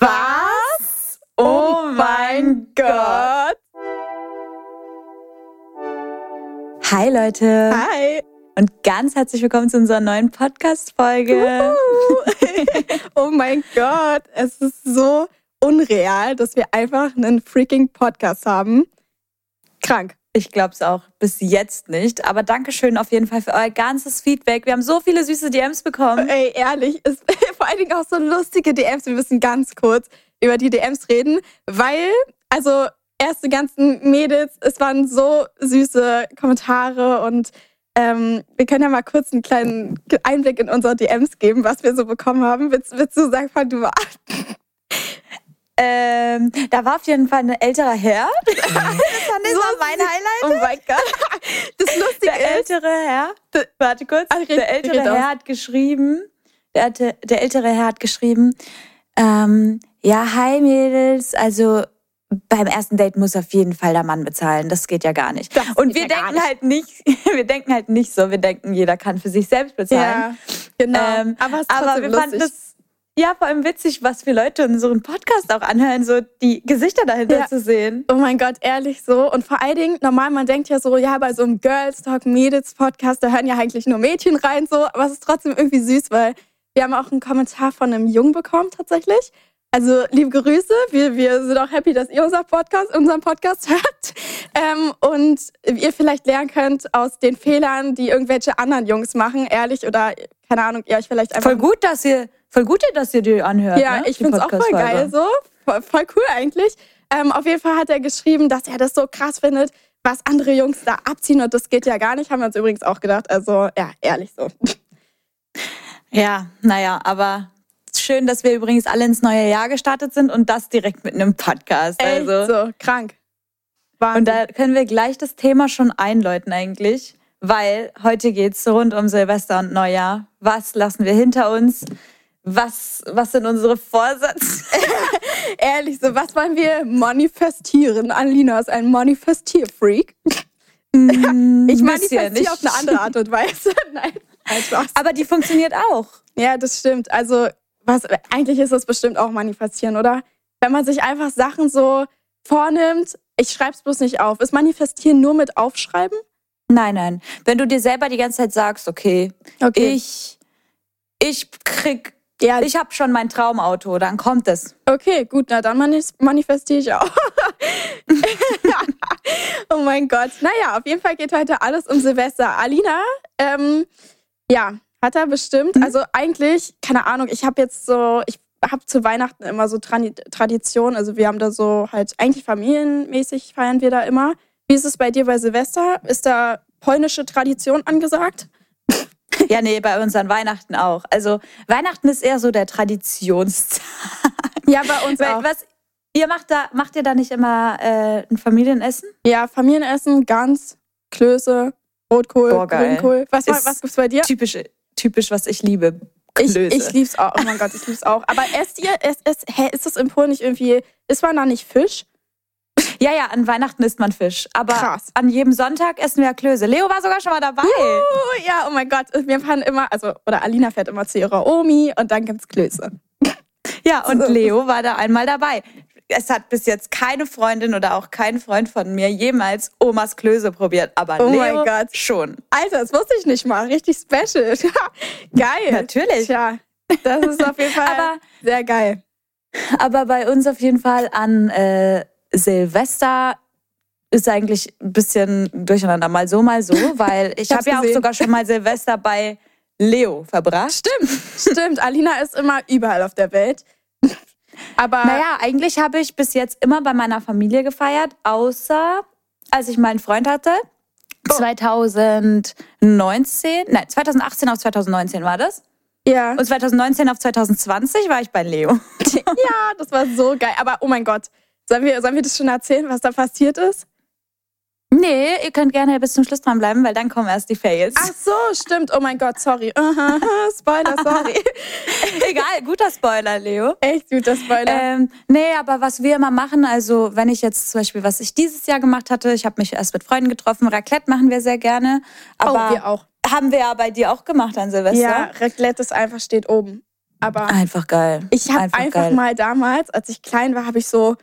Was? Oh mein Gott. Hi Leute Hi. und ganz herzlich willkommen zu unserer neuen Podcast-Folge. oh mein Gott. Es ist so unreal, dass wir einfach einen freaking Podcast haben. Krank. Ich glaube es auch bis jetzt nicht, aber Dankeschön auf jeden Fall für euer ganzes Feedback. Wir haben so viele süße DMs bekommen. Ey, ehrlich, ist vor allen Dingen auch so lustige DMs. Wir müssen ganz kurz über die DMs reden, weil, also, erst die ganzen Mädels, es waren so süße Kommentare und ähm, wir können ja mal kurz einen kleinen Einblick in unsere DMs geben, was wir so bekommen haben. Willst, willst du sagen, fang du an? Ähm, da war auf jeden Fall ein älterer Herr. Das war So mein. Highlight. Oh mein Gott. Das Lustige Der ist, ältere Herr, warte kurz, red- der ältere. Herr hat geschrieben, der, der ältere Herr hat geschrieben, ähm, ja, hi Mädels, also beim ersten Date muss auf jeden Fall der Mann bezahlen, das geht ja gar nicht. Das Und wir ja denken halt nicht, wir denken halt nicht so, wir denken, jeder kann für sich selbst bezahlen. ja, genau. Ähm, aber es ist aber wir lustig. fanden das ja vor allem witzig, was für Leute unseren Podcast auch anhören, so die Gesichter dahinter Ja. zu sehen. Oh mein Gott, ehrlich so. Und vor allen Dingen, normal, man denkt ja so, ja, bei so einem Girls Talk Mädels Podcast, da hören ja eigentlich nur Mädchen rein, so. Aber es ist trotzdem irgendwie süß, weil wir haben auch einen Kommentar von einem Jungen bekommen, tatsächlich. Also, liebe Grüße. Wir, wir sind auch happy, dass ihr unser Podcast, unseren Podcast hört. Ähm, und ihr vielleicht lernen könnt aus den Fehlern, die irgendwelche anderen Jungs machen, ehrlich, oder, keine Ahnung, ihr euch vielleicht einfach Voll gut, dass ihr, voll gut, dass ihr die anhört. ja, ne? ich die find's auch voll geil so. Voll, voll cool eigentlich. Ähm, auf jeden Fall hat er geschrieben, dass er das so krass findet, was andere Jungs da abziehen und das geht ja gar nicht. Haben wir uns übrigens auch gedacht. Also, ja, ehrlich so. Ja, naja, aber schön, dass wir übrigens alle ins neue Jahr gestartet sind und das direkt mit einem Podcast. Echt Also. so, krank. Wahnsinn. Und da können wir gleich das Thema schon einläuten eigentlich, weil heute geht's rund um Silvester und Neujahr. Was lassen wir hinter uns? Was, was sind unsere Vorsätze? ehrlich so, was wollen wir manifestieren? Alina ist ein Manifestierfreak. Ich manifestiere auf eine andere Art und Weise. Nein. Aber die funktioniert auch. Ja, das stimmt. Also, was, eigentlich ist das bestimmt auch manifestieren, oder? Wenn man sich einfach Sachen so vornimmt, ich schreib's bloß nicht auf. Ist manifestieren nur mit Aufschreiben? Nein, nein. Wenn du dir selber die ganze Zeit sagst, okay, Okay. ich, ich krieg, Ja, ich habe schon mein Traumauto, dann kommt es. okay, gut, na dann manifestiere ich auch. oh mein Gott. Naja, auf jeden Fall geht heute alles um Silvester. Alina, ähm, ja, hat er bestimmt. Also eigentlich, keine Ahnung, ich habe jetzt so, ich habe zu Weihnachten immer so Trani Tradition. Also wir haben da so halt, eigentlich familienmäßig feiern wir da immer. Wie ist es bei dir bei Silvester? Ist da polnische Tradition angesagt? Ja, nee, bei uns an Weihnachten auch. Also Weihnachten ist eher so der Traditionstag. Ja, bei uns Weil, auch. Was, ihr macht da, macht ihr da nicht immer äh, ein Familienessen? Ja, Familienessen, Gans, Klöße, Rotkohl, Boah. Grünkohl. Was, Ist- was gibt's bei dir? Typisch, typisch, was ich liebe. Ich, Klöße. ich lieb's auch. Oh mein Gott, ich lieb's auch. Aber esst ihr, es, es, hä, ist das in Polen nicht irgendwie, ist man da nicht Fisch? Ja, ja, an Weihnachten isst man Fisch. Aber Krass. an jedem Sonntag essen wir Klöße. Leo war sogar schon mal dabei. Oh, ja, oh mein Gott. Wir fahren immer, also, oder Alina fährt immer zu ihrer Omi und dann gibt's Klöße. Ja, und So. Leo war da einmal dabei. Es hat bis jetzt keine Freundin oder auch kein Freund von mir jemals Omas Klöße probiert. Aber Oh Leo schon. Alter, das wusste ich nicht mal. Richtig special. geil. Natürlich. Tja, das ist auf jeden Fall Aber- sehr geil. Aber bei uns auf jeden Fall an äh, Silvester ist eigentlich ein bisschen durcheinander. Mal so, mal so, weil ich habe ja auch gesehen. sogar schon mal Silvester bei Leo verbracht. Stimmt, stimmt. Alina ist immer überall auf der Welt. Aber Naja, eigentlich habe ich bis jetzt immer bei meiner Familie gefeiert, außer als ich meinen Freund hatte. 2019, nein, 2018 auf 2019 war das. Ja. Und 2019 auf 2020 war ich bei Leo. ja, das war so geil. Aber oh mein Gott, sollen wir, sollen wir das schon erzählen, was da passiert ist? Nee, ihr könnt gerne bis zum Schluss dranbleiben, weil dann kommen erst die Fails. Ach so, stimmt. Oh mein Gott, sorry. Aha, Spoiler, sorry. Egal, guter Spoiler, Leo. Echt guter Spoiler. Ähm, nee, aber was wir immer machen, also wenn ich jetzt zum Beispiel, was ich dieses Jahr gemacht hatte, ich habe mich erst mit Freunden getroffen, Raclette machen wir sehr gerne. Aber oh, wir auch. Haben wir ja bei dir auch gemacht an Silvester. Ja, Raclette ist einfach, steht oben. Aber einfach geil. Ich habe einfach, einfach mal damals, als ich klein war, habe ich so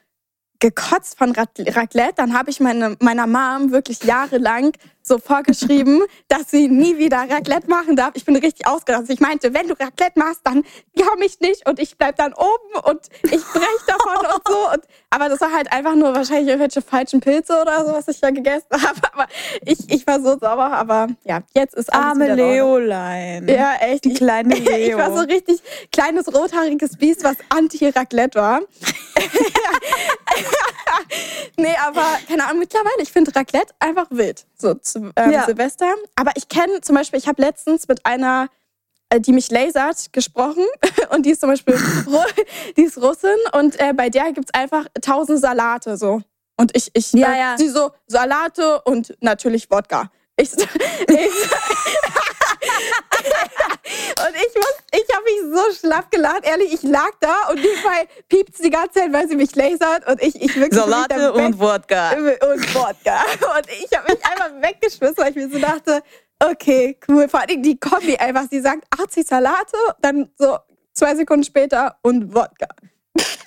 gekotzt von Raclette. Dann habe ich meine, meiner Mom wirklich jahrelang so vorgeschrieben, dass sie nie wieder Raclette machen darf. Ich bin richtig ausgerastet. Ich meinte, wenn du Raclette machst, dann komme ich nicht und ich bleib dann oben und ich brech davon und so. Und, aber das war halt einfach nur wahrscheinlich irgendwelche falschen Pilze oder so, was ich da gegessen habe. Aber ich, ich war so sauer. Aber ja, jetzt ist alles Arme Leolein. Ja, echt. Die kleine Leo. Ich war so richtig kleines rothaariges Biest, was anti-Raclette war. nee, aber keine Ahnung, mittlerweile, ich finde Raclette einfach wild. So zu ähm, ja. Silvester. Aber ich kenne zum Beispiel, ich habe letztens mit einer, äh, die mich lasert, gesprochen. Und die ist zum Beispiel, die ist Russin. Und äh, bei der gibt es einfach tausend Salate so. Und ich, ich, ja, äh, ja. sie so, Salate und natürlich Wodka. Ich, ich, und ich muss, ich habe mich so schlapp gelacht. Ehrlich, ich lag da und nebenbei piept die ganze Zeit, weil sie mich lasert und ich, ich wirklich. Salate und Wodka. Und Wodka. Und ich habe mich einfach weggeschmissen, weil ich mir so dachte, okay, cool. Vor allem die Kombi einfach, sie sagt 80 Salate, dann so zwei Sekunden später und Wodka.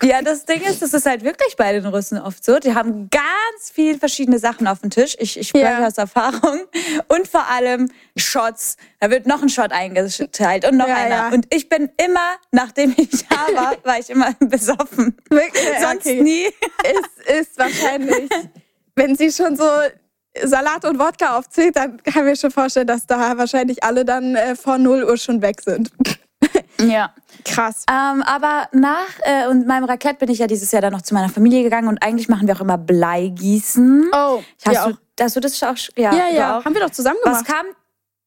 Ja, das Ding ist, das ist halt wirklich bei den Russen oft so. Die haben ganz viel verschiedene Sachen auf dem Tisch. Ich, ich spreche ja. aus Erfahrung. Und vor allem Shots. Da wird noch ein Shot eingeteilt und noch ja, einer. Ja. Und ich bin immer, nachdem ich da war, war ich immer besoffen. Wirklich? Sonst okay. nie. Ist, ist wahrscheinlich, wenn sie schon so Salat und Wodka aufzählt, dann kann ich mir schon vorstellen, dass da wahrscheinlich alle dann äh, vor 0 Uhr schon weg sind. Ja. Krass. Ähm, aber nach äh, und meinem Raclette bin ich ja dieses Jahr dann noch zu meiner Familie gegangen und eigentlich machen wir auch immer Bleigießen. Oh, hast, ja du, auch. hast du das auch? Ja, ja. ja. Auch. Haben wir doch zusammen gemacht. Was kam?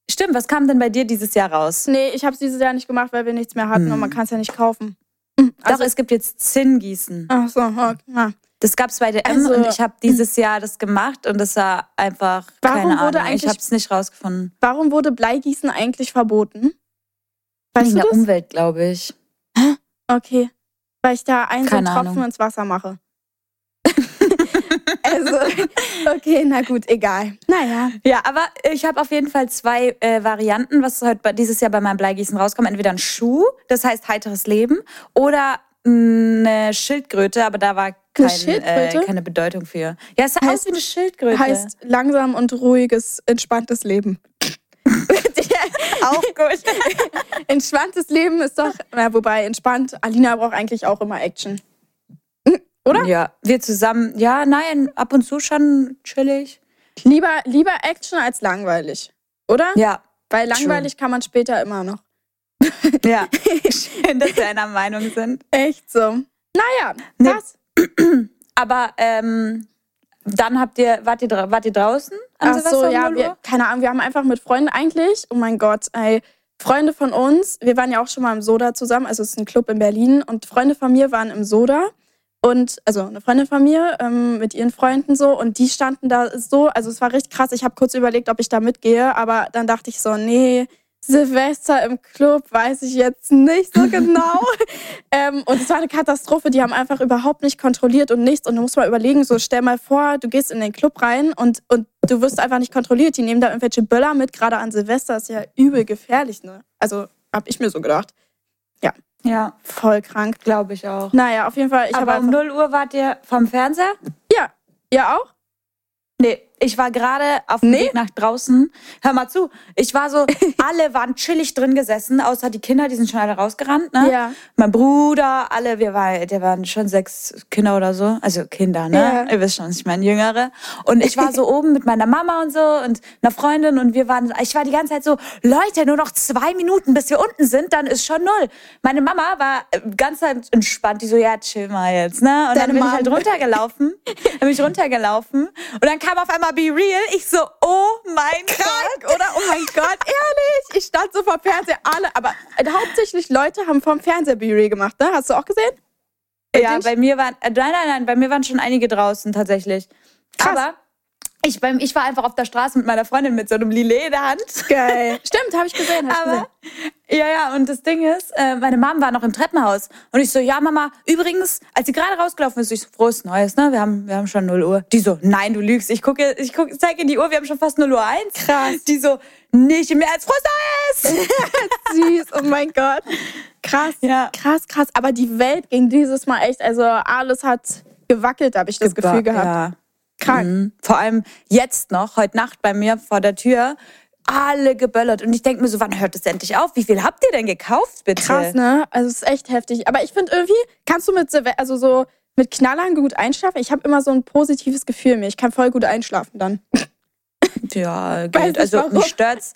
Stimmt, was kam denn bei dir dieses Jahr raus? Nee, ich habe es dieses Jahr nicht gemacht, weil wir nichts mehr hatten hm. und man kann es ja nicht kaufen. Also, Doch, es gibt jetzt Zinngießen. Ach so, okay. Ja. Das gab es bei DM also, und ich habe dieses Jahr das gemacht und das war einfach warum keine wurde Ahnung. Ich habe es nicht rausgefunden. Warum wurde Bleigießen eigentlich verboten? Weißt Wegen der Umwelt, glaube ich. Hä? Okay. Weil ich da einen Keine Tropfen Ahnung. ins Wasser mache. also, okay, na gut, egal. Naja. Ja, aber ich habe auf jeden Fall zwei äh, Varianten, was heute dieses Jahr bei meinem Bleigießen rauskommt. Entweder ein Schuh, das heißt heiteres Leben, oder eine Schildkröte, aber da war kein, äh, keine Bedeutung für. Ja, es sah heißt, aus wie eine Schildkröte. Heißt langsam und ruhiges, entspanntes Leben. auch gut. Entspanntes Leben ist doch, na, wobei entspannt, Alina braucht eigentlich auch immer Action. Oder? Ja, wir zusammen, ja, nein, ab und zu schon chillig. Lieber, lieber Action als langweilig, oder? Ja. Weil langweilig true. kann man später immer noch. Ja, schön, dass wir einer Meinung sind. Echt so. Naja, nee. das. Aber ähm, dann habt ihr, wart ihr, wart ihr draußen? Ach so, ja, wir, keine Ahnung, wir haben einfach mit Freunden eigentlich, oh mein Gott, ey, Freunde von uns, wir waren ja auch schon mal im Soda zusammen, also es ist ein Club in Berlin und Freunde von mir waren im Soda und also eine Freundin von mir ähm, mit ihren Freunden so und die standen da so, also es war richtig krass. Ich habe kurz überlegt, ob ich da mitgehe, aber dann dachte ich so, nee, Silvester im Club weiß ich jetzt nicht so genau. ähm, und es war eine Katastrophe. Die haben einfach überhaupt nicht kontrolliert und nichts. Und du musst mal überlegen, so stell mal vor, du gehst in den Club rein und, und du wirst einfach nicht kontrolliert. Die nehmen da irgendwelche Böller mit. Gerade an Silvester ist ja übel gefährlich, ne? Also hab ich mir so gedacht. Ja. Ja. Voll krank. Glaube ich auch. Naja, auf jeden Fall. Ich Aber um 0 Uhr wart ihr vom Fernseher? Ja. Ihr auch? Nee, ich war gerade auf dem nee? Weg nach draußen. Hör mal zu. Ich war so, alle waren chillig drin gesessen, außer die Kinder, die sind schon alle rausgerannt. Ne? Ja. Mein Bruder, alle, wir waren, der waren schon sechs Kinder oder so. Also Kinder, ne? Ja. Ihr wisst schon, ich meine Jüngere. Und ich war so oben mit meiner Mama und so und einer Freundin und wir waren, ich war die ganze Zeit so, Leute, nur noch zwei Minuten, bis wir unten sind, dann ist schon null. Meine Mama war ganz entspannt, die so, ja, chill mal jetzt, ne? Und Deine dann bin Mom. ich halt runtergelaufen, dann bin ich runtergelaufen und dann kam auf einmal Be Real. Ich so, oh mein Krank, Gott. oder? Oh mein Gott, ehrlich. Ich stand so vor Fernseher, alle, aber hauptsächlich Leute haben vom Fernseher Be Real gemacht, ne? Hast du auch gesehen? Ja, bei mir waren, äh, nein, nein, nein, bei mir waren schon einige draußen tatsächlich. Krass. Aber ich, beim, ich war einfach auf der Straße mit meiner Freundin mit so einem Lillet in der Hand. Geil. Stimmt, habe ich gesehen. Hab ich Aber, ja, ja, und das Ding ist, äh, meine Mom war noch im Treppenhaus. Und ich so, ja, Mama, übrigens, als sie gerade rausgelaufen ist, ich so, frohes Neues, ne? Wir haben, wir haben schon 0 Uhr. Die so, nein, du lügst. Ich gucke, ich gucke, zeige in die Uhr, wir haben schon fast 0 Uhr 1. Krass. Die so, nicht mehr als frohes Neues. gesehen. Süß, oh mein Gott. Krass, Ja. krass, krass. Aber die Welt ging dieses Mal echt, also alles hat gewackelt, habe ich das Gefühl gehabt. Ja. Krank. Mhm. Vor allem jetzt noch, heute Nacht bei mir vor der Tür, alle geböllert. Und ich denke mir so, wann hört es endlich auf? Wie viel habt ihr denn gekauft, bitte? Krass, ne? Also es ist echt heftig. Aber ich finde irgendwie, kannst du mit Silve also so mit Knallern gut einschlafen? Ich habe immer so ein positives Gefühl in mir. Ich kann voll gut einschlafen dann. Ja, nicht Also warum. mich stört's,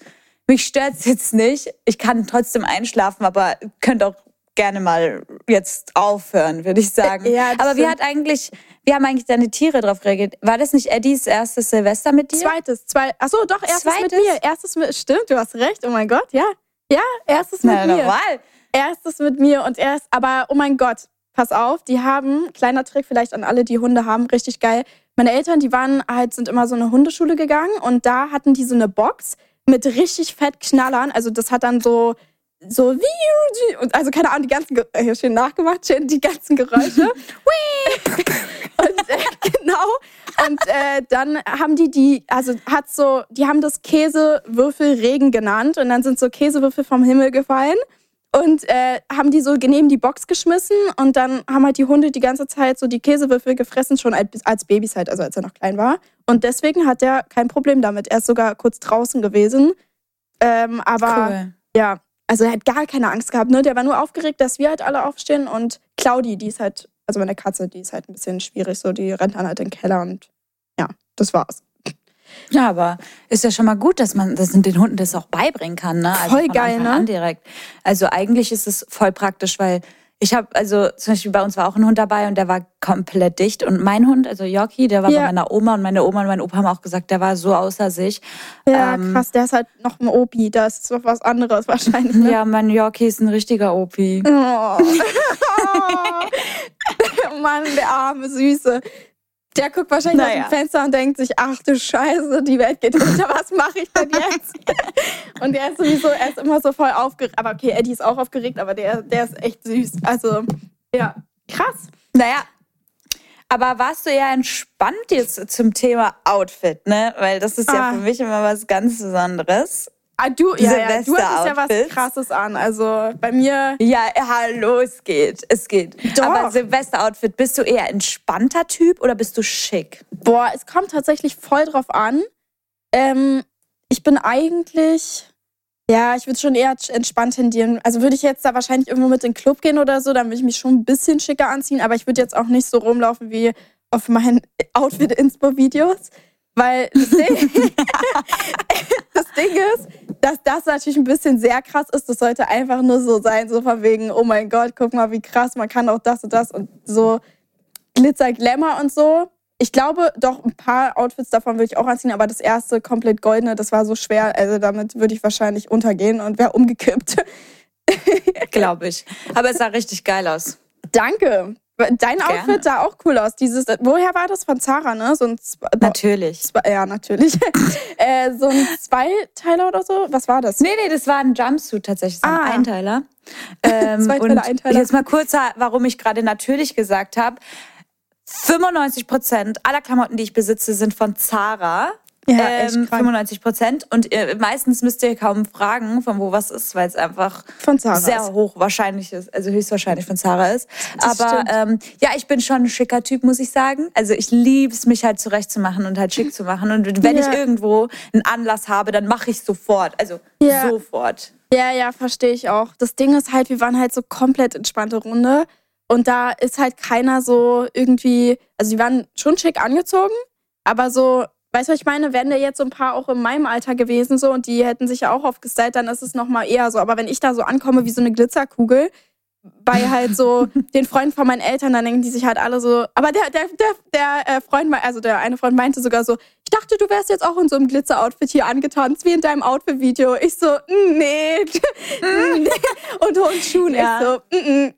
mich stört's jetzt nicht. Ich kann trotzdem einschlafen, aber könnt auch gerne mal jetzt aufhören, würde ich sagen. Ja, aber wie hat eigentlich, wie haben eigentlich deine Tiere drauf reagiert? War das nicht Eddies erstes Silvester mit dir? Zweites, zwei, achso, doch, erstes mit Zweites? mir. Erstes mit, stimmt, du hast recht, oh mein Gott, ja. Ja, erstes mit Na, mir. normal. Erstes mit mir und erst, aber oh mein Gott, pass auf, die haben, kleiner Trick vielleicht an alle, die Hunde haben, richtig geil. Meine Eltern, die waren halt, sind immer so eine Hundeschule gegangen und da hatten die so eine Box mit richtig fett Knallern. Also das hat dann so, so wie, und also keine Ahnung, die ganzen, äh, hier schön nachgemacht, schön die ganzen Geräusche. und äh, genau. Und äh, dann haben die die, also hat so, die haben das Käsewürfelregen genannt und dann sind so Käsewürfel vom Himmel gefallen und äh, haben die so neben die Box geschmissen und dann haben halt die Hunde die ganze Zeit so die Käsewürfel gefressen, schon als, als Babys halt, also als er noch klein war. Und deswegen hat er kein Problem damit. Er ist sogar kurz draußen gewesen. Ähm, aber Cool. ja, also er hat gar keine Angst gehabt, ne? Der war nur aufgeregt, dass wir halt alle aufstehen und Claudi, die ist halt, also meine Katze, die ist halt ein bisschen schwierig, so die rennt dann halt in den Keller und ja, das war's. Ja, aber ist ja schon mal gut, dass man das den Hunden das auch beibringen kann, ne? Also Voll geil, ne? Direkt. Also eigentlich ist es voll praktisch, weil ich habe, also zum Beispiel bei uns war auch ein Hund dabei und der war komplett dicht. Und mein Hund, also Yorkie, der war Ja. bei meiner Oma und meine Oma und mein Opa haben auch gesagt, der war so außer sich. Ja, Ähm, krass, der ist halt noch ein Opi, das ist doch was anderes wahrscheinlich. Ne? Ja, mein Yorkie ist ein richtiger Opi. Oh. Mann, der arme Süße. Der guckt wahrscheinlich aus Naja. dem Fenster und denkt sich, ach du Scheiße, die Welt geht unter, was mache ich denn jetzt? und der ist sowieso, er ist immer so voll aufgeregt. Aber okay, Eddie ist auch aufgeregt, aber der, der ist echt süß. Also, ja, krass. Naja. Aber warst du eher entspannt jetzt zum Thema Outfit, ne? Weil das ist ja Ah. für mich immer was ganz Besonderes. Ah, du, ja, ja, du hast ja was. Krasses an. Also bei mir, Ja, hallo, es geht. Es geht. Doch. Aber Silvester-Outfit, bist du eher entspannter Typ oder bist du schick? boah, es kommt tatsächlich voll drauf an. Ähm, ich bin eigentlich, ja, ich würde schon eher entspannt tendieren. Also würde ich jetzt da wahrscheinlich irgendwo mit in den Club gehen oder so, dann würde ich mich schon ein bisschen schicker anziehen, aber ich würde jetzt auch nicht so rumlaufen wie auf meinen Outfit-Inspo-Videos. Weil das Ding, das Ding ist, dass das natürlich ein bisschen sehr krass ist. Das sollte einfach nur so sein, so von wegen, oh mein Gott, guck mal, wie krass, man kann auch das und das und so Glitzer, Glamour und so. Ich glaube, doch ein paar Outfits davon würde ich auch anziehen, aber das erste komplett goldene, das war so schwer. Also damit würde ich wahrscheinlich untergehen und wäre umgekippt. Glaube ich. Aber es sah richtig geil aus. Danke. Dein Gerne. Outfit sah auch cool aus. Dieses, woher war das? Von Zara, ne? So ein Sp Natürlich. Zwei- Ja, natürlich. äh, so ein Zweiteiler oder so? Was war das? Nee, nee, das war ein Jumpsuit tatsächlich, so ein Ah. Einteiler. Ähm, Zweiteiler, Einteiler. Jetzt mal kurz, warum ich gerade natürlich gesagt habe. 95 Prozent aller Klamotten, die ich besitze, sind von Zara. Ja, ähm, krank. 95 Prozent. Und äh, meistens müsst ihr kaum fragen, von wo was ist, weil es einfach Von Zara. sehr ist. hoch wahrscheinlich ist, also höchstwahrscheinlich von Zara ist. Das Aber ähm, ja, ich bin schon ein schicker Typ, muss ich sagen. Also ich liebe es, mich halt zurechtzumachen und halt schick zu machen. Und wenn Ja. ich irgendwo einen Anlass habe, dann mache ich sofort. Also Ja. sofort. Ja, ja, verstehe ich auch. Das Ding ist halt, wir waren halt so komplett entspannte Runde. Und da ist halt keiner so irgendwie, also die waren schon schick angezogen, aber so, weißt du, was ich meine, wären da jetzt so ein paar auch in meinem Alter gewesen so und die hätten sich ja auch aufgestylt, dann ist es nochmal eher so. Aber wenn ich da so ankomme wie so eine Glitzerkugel, bei halt so den Freunden von meinen Eltern, dann denken die sich halt alle so, aber der, der, der, der äh, Freund, also der eine Freund meinte sogar so, ich dachte, du wärst jetzt auch in so einem Glitzer-Outfit hier angetanzt, wie in deinem Outfit-Video. Ich so, mm, nee. nee. Und hohen Schuhen. Ja. Ich so, mm, mm.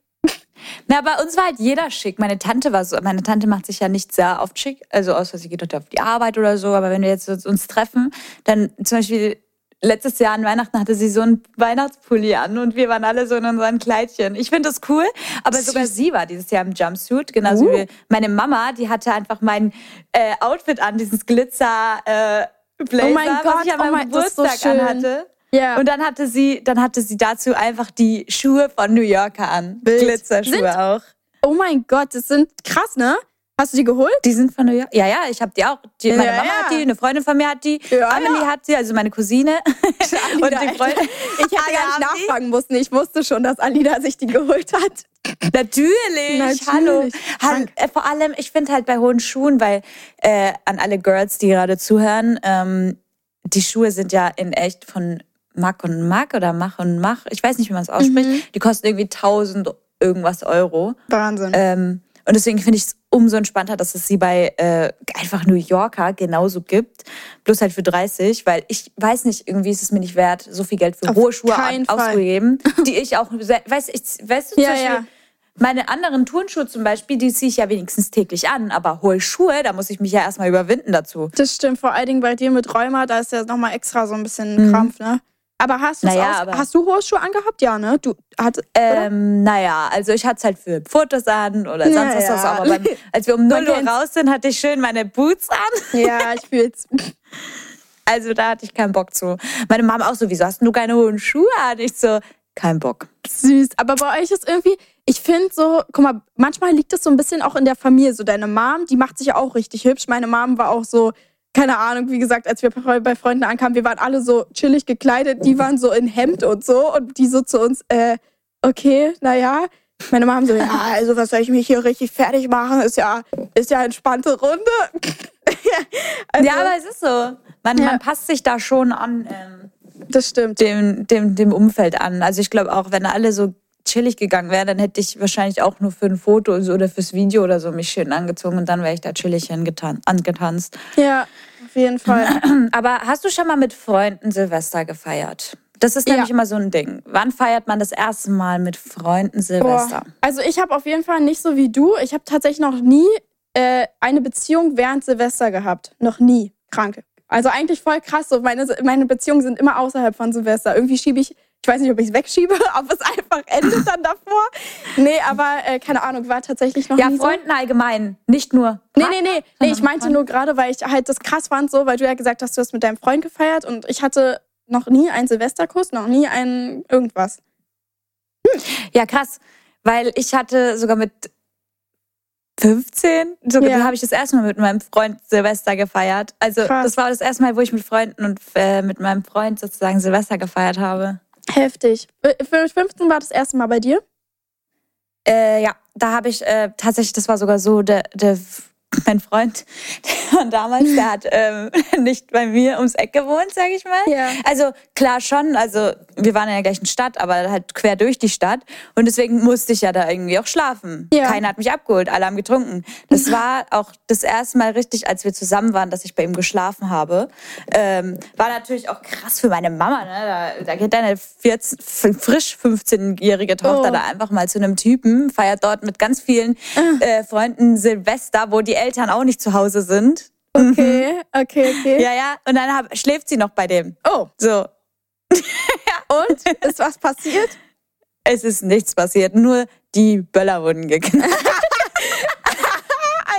Na, bei uns war halt jeder schick. Meine Tante war so, meine Tante macht sich ja nicht sehr oft schick, also außer sie geht heute auf die Arbeit oder so, aber wenn wir jetzt uns treffen, dann zum Beispiel letztes Jahr an Weihnachten hatte sie so einen Weihnachtspulli an und wir waren alle so in unseren Kleidchen. Ich finde das cool, aber Süß. sogar sie war dieses Jahr im Jumpsuit, genauso uh. wie meine Mama, die hatte einfach mein äh, Outfit an, dieses Glitzer äh, Blazer, oh mein Gott, was ich an oh meinem mein, Geburtstag so anhatte. Ja. Und dann hatte sie, dann hatte sie dazu einfach die Schuhe von New Yorker an. Glitzerschuhe Sind, auch. Oh mein Gott, das sind krass, ne? Hast du die geholt? Die sind von New York. Ja, ja, ich habe die auch. Die, meine Ja, Mama ja. hat die, eine Freundin von mir hat die, Ja, Amelie hat sie, also meine Cousine. und Alida, die Freundin. Ich hätte gar nicht die? nachfragen müssen. Ich wusste schon, dass Alida sich die geholt hat. Natürlich, Natürlich. hallo. Hall- Krank. äh, vor allem, ich finde halt bei hohen Schuhen, weil äh, an alle Girls, die gerade zuhören, ähm, die Schuhe sind ja in echt von Mack und Mack oder Mach und Mach. Ich weiß nicht, wie man es ausspricht. Die kosten irgendwie 1000 irgendwas Euro. Wahnsinn. Ähm, und deswegen finde ich es umso entspannter, dass es sie bei äh, einfach New Yorker genauso gibt. Bloß halt für 30, weil ich weiß nicht, irgendwie ist es mir nicht wert, so viel Geld für Auf hohe Schuhe auszugeben, die ich auch, weißt, ich, weißt du, Ja, Beispiel, ja. meine anderen Turnschuhe zum Beispiel, die ziehe ich ja wenigstens täglich an, aber hohe Schuhe, da muss ich mich ja erstmal überwinden dazu. Das stimmt, vor allen Dingen bei dir mit Rheuma, da ist ja nochmal extra so ein bisschen Krampf, ne? Aber hast. Naja, aber- hast du hohe Schuhe angehabt? Ja, ne? Du hat, Ähm, naja, also ich hatte es halt für Fotos an oder sonst was. Naja. was, Aber beim, als wir um 0 Man Uhr raus sind, hatte ich schön meine Boots an. ja, ich fühl's. Also da hatte ich keinen Bock zu. Meine Mama auch so, wieso hast du keine hohen Schuhe an? Ich so, kein Bock. Süß. Aber bei euch ist irgendwie, ich finde so, guck mal, manchmal liegt es so ein bisschen auch in der Familie. So deine Mom, die macht sich ja auch richtig hübsch. Meine Mom war auch so, keine Ahnung, wie gesagt, als wir bei Freunden ankamen, wir waren alle so chillig gekleidet. Die waren so in Hemd und so. Und die so zu uns, äh, okay, naja. Meine Mom so, ja, also was soll ich mich hier richtig fertig machen? Ist ja, ist ja entspannte Runde. also, Ja, aber es ist so. Man, Ja. man passt sich da schon an ähm, das stimmt. dem, dem, dem Umfeld an. Also ich glaube auch, wenn alle so chillig gegangen wären, dann hätte ich wahrscheinlich auch nur für ein Foto oder fürs Video oder so mich schön angezogen und dann wäre ich da chillig hingetan angetanzt. Ja, auf jeden Fall. Aber hast du schon mal mit Freunden Silvester gefeiert? Das ist Ja. nämlich immer so ein Ding. Wann feiert man das erste Mal mit Freunden Silvester? Boah. Also ich habe auf jeden Fall nicht so wie du. Ich habe tatsächlich noch nie äh, eine Beziehung während Silvester gehabt. Noch nie. Kranke. Also eigentlich voll krass. So meine, meine Beziehungen sind immer außerhalb von Silvester. Irgendwie schiebe ich, ich weiß nicht, ob ich es wegschiebe, ob es einfach endet dann davor. Nee, aber äh, keine Ahnung, war tatsächlich noch Ja, nie so. Freunden allgemein, nicht nur. Nee, nee, nee. Nee, ich meinte Freunde. nur gerade, weil ich halt das krass fand, so, weil du ja gesagt hast, du hast mit deinem Freund gefeiert und ich hatte noch nie einen Silvesterkuss, noch nie einen irgendwas. Ja, krass. Weil ich hatte sogar mit 15, sogar Ja. habe ich das erste Mal mit meinem Freund Silvester gefeiert. Also Krass. das war das erste Mal, wo ich mit Freunden und äh, mit meinem Freund sozusagen Silvester gefeiert habe. Heftig. Für 15 war das erste Mal bei dir? Äh, ja, da habe ich äh, tatsächlich, das war sogar so, der, der mein Freund von damals, der hat ähm, nicht bei mir ums Eck gewohnt, sage ich mal. Ja. Also klar schon, also wir waren in der gleichen Stadt, aber halt quer durch die Stadt und deswegen musste ich ja da irgendwie auch schlafen. Ja. Keiner hat mich abgeholt, alle haben getrunken. Das war auch das erste Mal richtig, als wir zusammen waren, dass ich bei ihm geschlafen habe. Ähm, war natürlich auch krass für meine Mama. Ne? Da, da geht deine 14, f- frisch 15-jährige Tochter Oh. da einfach mal zu einem Typen, feiert dort mit ganz vielen Ah. äh, Freunden Silvester, wo die Eltern auch nicht zu Hause sind. Okay, okay, okay. Ja, ja. Und dann hab, schläft sie noch bei dem. Oh, So. und? Ist was passiert? Es ist nichts passiert, nur die Böller wurden geknallt.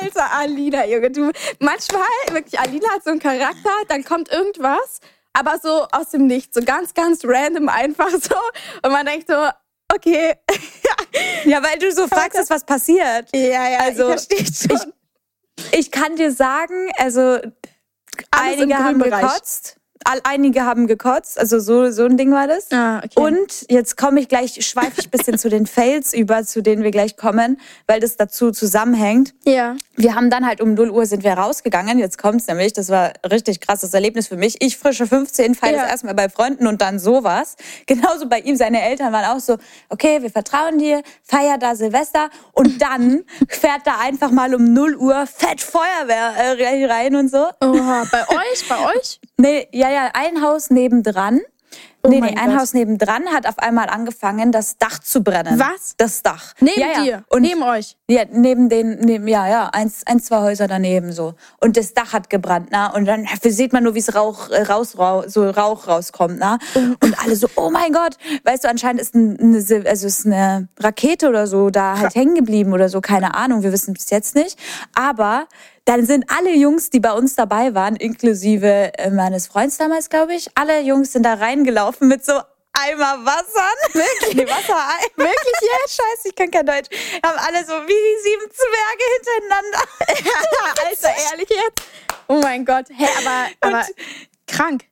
Alter, Alina, Junge, du. Manchmal, wirklich, Alina hat so einen Charakter, dann kommt irgendwas, aber so aus dem Nichts, so ganz, ganz random einfach so. Und man denkt so, okay. Ja, weil du so fragst, ist was passiert. ja, ja, Also, ich verstehe schon. Ich kann dir sagen, also Alles einige haben Bereich. gekotzt. All, einige haben gekotzt, also so, so ein Ding war das. Ah, okay. Und jetzt komme ich gleich, schweife ich ein bisschen zu den Fails über, zu denen wir gleich kommen, weil das dazu zusammenhängt. Ja. Wir haben dann halt um 0 Uhr sind wir rausgegangen. Jetzt kommt's nämlich. Das war richtig krasses Erlebnis für mich. Ich frische 15, feiere Ja. das erstmal bei Freunden und dann sowas. Genauso bei ihm. Seine Eltern waren auch so, okay, wir vertrauen dir, feier da Silvester. Und dann fährt da einfach mal um 0 Uhr fett Feuerwehr äh, rein und so. Oha, bei euch, bei euch? Nee, ja, ja, ein Haus nebendran. nee, nee, mein ein Gott. Haus nebendran hat auf einmal angefangen, das Dach zu brennen. Was? Das Dach. Neben ja, ja. dir, Und neben euch. ja, neben den, neben, ja, ja, eins, ein, zwei Häuser daneben so. Und das Dach hat gebrannt, na. Und dann sieht man nur, wie es Rauch, äh, raus, rau, so Rauch rauskommt, na. Und alle so, oh mein Gott. Weißt du, anscheinend ist ein- eine, Sil- also ist eine Rakete oder so da halt hängen geblieben oder so, keine Ahnung. Wir wissen es jetzt nicht. Aber dann sind alle Jungs, die bei uns dabei waren, inklusive äh, meines Freundes damals, glaube ich, alle Jungs sind da reingelaufen mit so Eimer Wasser. Wirklich? Nee, Wasserei. Wirklich jetzt? Scheiße, ich kann kein Deutsch. Haben alle so wie die sieben Zwerge hintereinander. Alter, ehrlich jetzt? Oh mein Gott. Hä, aber, aber krank.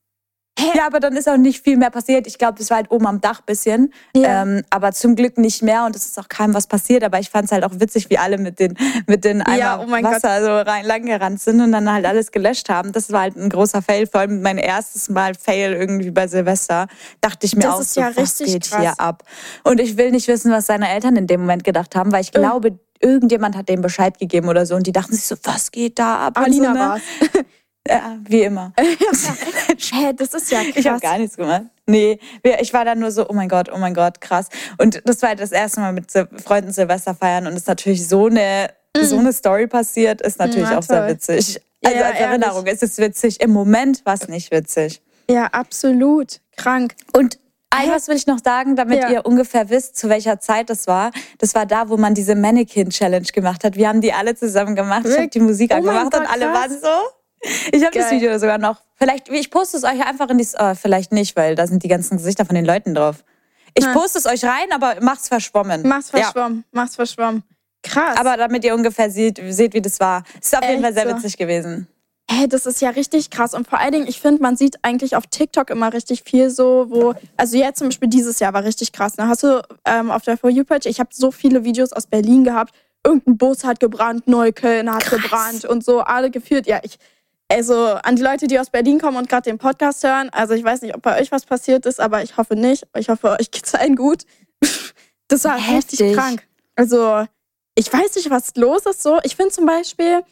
Ja, aber dann ist auch nicht viel mehr passiert. Ich glaube, das war halt oben am Dach bisschen. Ja. Ähm, aber zum Glück nicht mehr und es ist auch keinem was passiert. Aber ich fand es halt auch witzig, wie alle mit den, mit den Eimer Ja, oh mein Wasser so rein lang gerannt sind und dann halt alles gelöscht haben. Das war halt ein großer Fail. Vor allem mein erstes Mal Fail irgendwie bei Silvester. Dachte ich mir Das auch ist so, ja was geht krass. hier ab? Und ich will nicht wissen, was seine Eltern in dem Moment gedacht haben, weil ich glaube, irgendjemand hat dem Bescheid gegeben oder so und die dachten sich so, was geht da ab? Alina so, ne? war's. Ja, wie immer. Hä, das ist ja krass. Ich habe gar nichts gemacht. Nee, ich war dann nur so, oh mein Gott, oh mein Gott, krass. Und das war halt das erste Mal mit Freunden Silvester feiern und es ist natürlich so eine, so eine Story passiert, ist natürlich Na, auch sehr witzig. Ja, Also als ehrlich. Erinnerung, es ist witzig. Im Moment war es nicht witzig. Ja, absolut. Krank. Und ein was will ich noch sagen, damit Ja. ihr ungefähr wisst, zu welcher Zeit das war. Das war da, wo man diese Mannequin-Challenge gemacht hat. Wir haben die alle zusammen gemacht. Ich habe die Musik Oh angemacht und Gott, alle krass. waren so. Ich habe das. Video sogar noch. Vielleicht, ich poste es euch einfach in die, äh, vielleicht nicht, weil da sind die ganzen Gesichter von den Leuten drauf. Ich poste es euch rein, aber mach's verschwommen. Mach's Ja. verschwommen. Mach's verschwommen. Krass. Aber damit ihr ungefähr seht, seht, wie das war. Ist auf jeden Echt Fall sehr so? witzig gewesen. Hey, das ist ja richtig krass. Und vor allen Dingen, ich finde, man sieht eigentlich auf TikTok immer richtig viel so, wo, also jetzt zum Beispiel dieses Jahr war richtig krass. Ne? Hast du ähm, auf der For You-Page, ich habe so viele Videos aus Berlin gehabt. Irgendein Bus hat gebrannt, Neukölln hat gebrannt und so, alle geführt. Ja, ich, also an die Leute, die aus Berlin kommen und gerade den Podcast hören, also ich weiß nicht, ob bei euch was passiert ist, aber ich hoffe nicht. Ich hoffe, euch geht's allen gut. Das war richtig Heftig. krank. Also, ich weiß nicht, was los ist so. Ich finde zum Beispiel,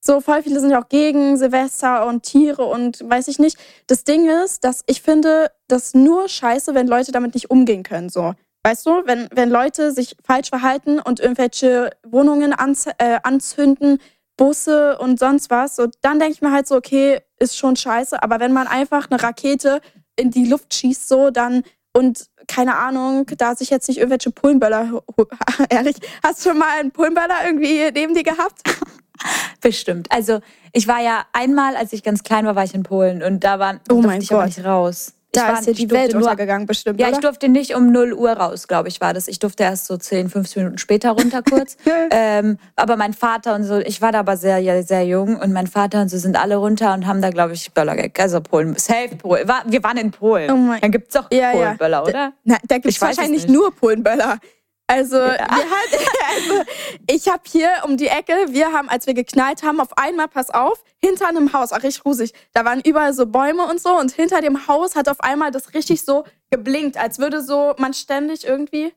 so voll viele sind ja auch gegen Silvester und Tiere und weiß ich nicht. Das Ding ist, dass ich finde, das nur scheiße, wenn Leute damit nicht umgehen können. So. Weißt du, wenn, wenn Leute sich falsch verhalten und irgendwelche Wohnungen anz äh, anzünden, Busse und sonst was, so, dann denke ich mir halt so, okay, ist schon scheiße. Aber wenn man einfach eine Rakete in die Luft schießt, so, dann und keine Ahnung, da sich jetzt nicht irgendwelche Pullenböller, ehrlich, hast du schon mal einen Pullenböller irgendwie neben dir gehabt? Bestimmt. Also ich war ja einmal, als ich ganz klein war, war ich in Polen und da war, Oh durfte mein ich aber Gott. nicht raus. Da war, ist ich die Welt nur, untergegangen, bestimmt. Ja, oder? ich durfte nicht um 0 Uhr raus, glaube ich, war das. Ich durfte erst so 10, 15 Minuten später runter kurz. ähm, aber mein Vater und so, ich war da aber sehr, ja, sehr jung und mein Vater und so sind alle runter und haben da, glaube ich, Böller gekriegt. Also Polen, safe Polen. War, wir waren in Polen. Oh mein- Dann gibt's doch Ja, ja. Polenböller, oder? Na, da gibt es es wahrscheinlich nur Polenböller. Also, wir hat, also ich habe hier um die Ecke, wir haben, als wir geknallt haben, auf einmal, pass auf, hinter einem Haus, auch richtig gruselig, da waren überall so Bäume und so und hinter dem Haus hat auf einmal das richtig so geblinkt, als würde so man ständig irgendwie,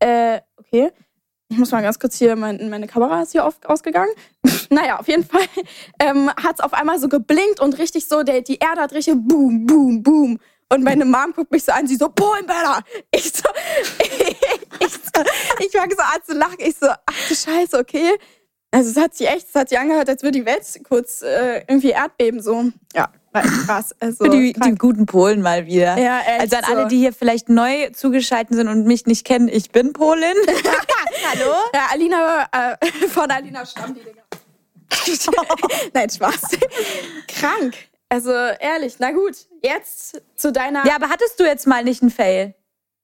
äh, okay, ich muss mal ganz kurz hier, mein, meine Kamera ist hier auf, ausgegangen. naja, auf jeden Fall ähm, hat es auf einmal so geblinkt und richtig so, der, die Erde hat richtig boom, boom, boom. Und meine Mom guckt mich so an, sie so, Polenböller. Ich so, ich, so, ich fang so an zu lachen. Ich so, ach du Scheiße, okay. Also es hat sich echt, es hat sich angehört, als würde die Welt kurz äh, irgendwie erdbeben, so. Ja, krass. Also, die, die guten Polen mal wieder. Ja, echt also an so. alle, die hier vielleicht neu zugeschaltet sind und mich nicht kennen, ich bin Polin. Hallo? Ja, Alina, äh, von Alina stammt die Dinger. Nein, Spaß. Krank. Also ehrlich, na gut, jetzt zu deiner. Ja, aber hattest du jetzt mal nicht einen Fail?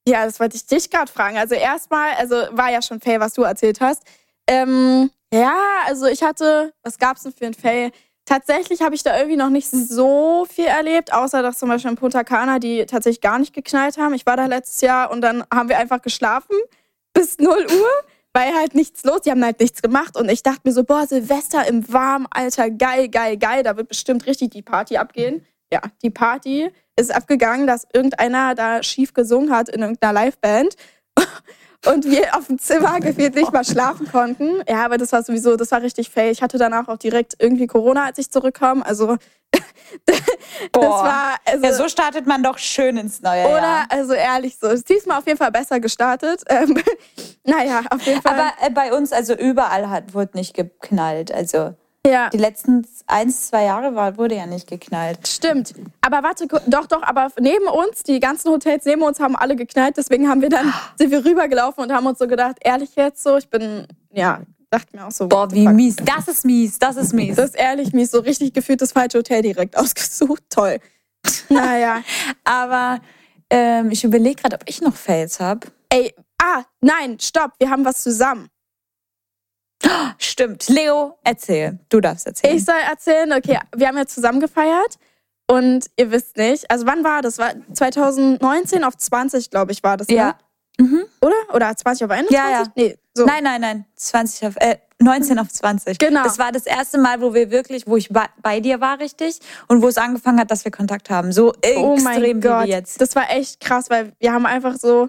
Ja, das wollte ich dich gerade fragen. Also erstmal, also war ja schon Fail, was du erzählt hast. Ähm, ja, also ich hatte, was gab's denn für ein Fail? tatsächlich habe ich da irgendwie noch nicht so viel erlebt, außer dass zum Beispiel in Punta Cana die tatsächlich gar nicht geknallt haben. Ich war da letztes Jahr und dann haben wir einfach geschlafen bis 0 Uhr, weil halt nichts los, die haben halt nichts gemacht. Und ich dachte mir so, boah, Silvester im Warmen, Alter, geil, geil, geil, da wird bestimmt richtig die Party abgehen. Ja, die Party ist abgegangen, dass irgendeiner da schief gesungen hat in irgendeiner Liveband und wir auf dem Zimmer gefühlt nicht mal schlafen konnten. Ja, aber das war sowieso, das war richtig fail. Ich hatte danach auch direkt irgendwie Corona, als ich zurückkam. Also das war also, ja, so startet man doch schön ins neue Jahr. Oder also ehrlich so, diesmal auf jeden Fall besser gestartet. Ähm, naja, auf jeden Fall. Aber äh, bei uns also überall hat wurde nicht geknallt. Also ja. Die letzten eins, zwei Jahre war, wurde ja nicht geknallt. Stimmt. Aber warte, doch, doch, aber neben uns, die ganzen Hotels neben uns haben alle geknallt. Deswegen haben wir dann, sind wir rübergelaufen und haben uns so gedacht, ehrlich jetzt so, ich bin, ja, dachte mir auch so. Boah, wie mies. Das ist mies, das ist mies. Das ist ehrlich mies. So richtig gefühlt das falsche Hotel direkt ausgesucht. Toll. Naja. aber ähm, ich überlege gerade, ob ich noch Fails habe. Ey, ah, nein, stopp, wir haben was zusammen. Stimmt. Leo, erzähl. Du darfst erzählen. Ich soll erzählen. Okay, wir haben ja zusammen gefeiert. Und ihr wisst nicht, also wann war das? War 2019 auf 20, glaube ich, war das. Ja. Ne? Mhm. Oder? Oder 20 auf 21? Ja, ja. Nee, so. Nein, nein, nein. 20 auf, äh, 19 auf 20. Genau. Das war das erste Mal, wo wir wirklich, wo ich bei, dir war, richtig. Und wo es angefangen hat, dass wir Kontakt haben. So oh extrem wie jetzt. Das war echt krass, weil wir haben einfach so,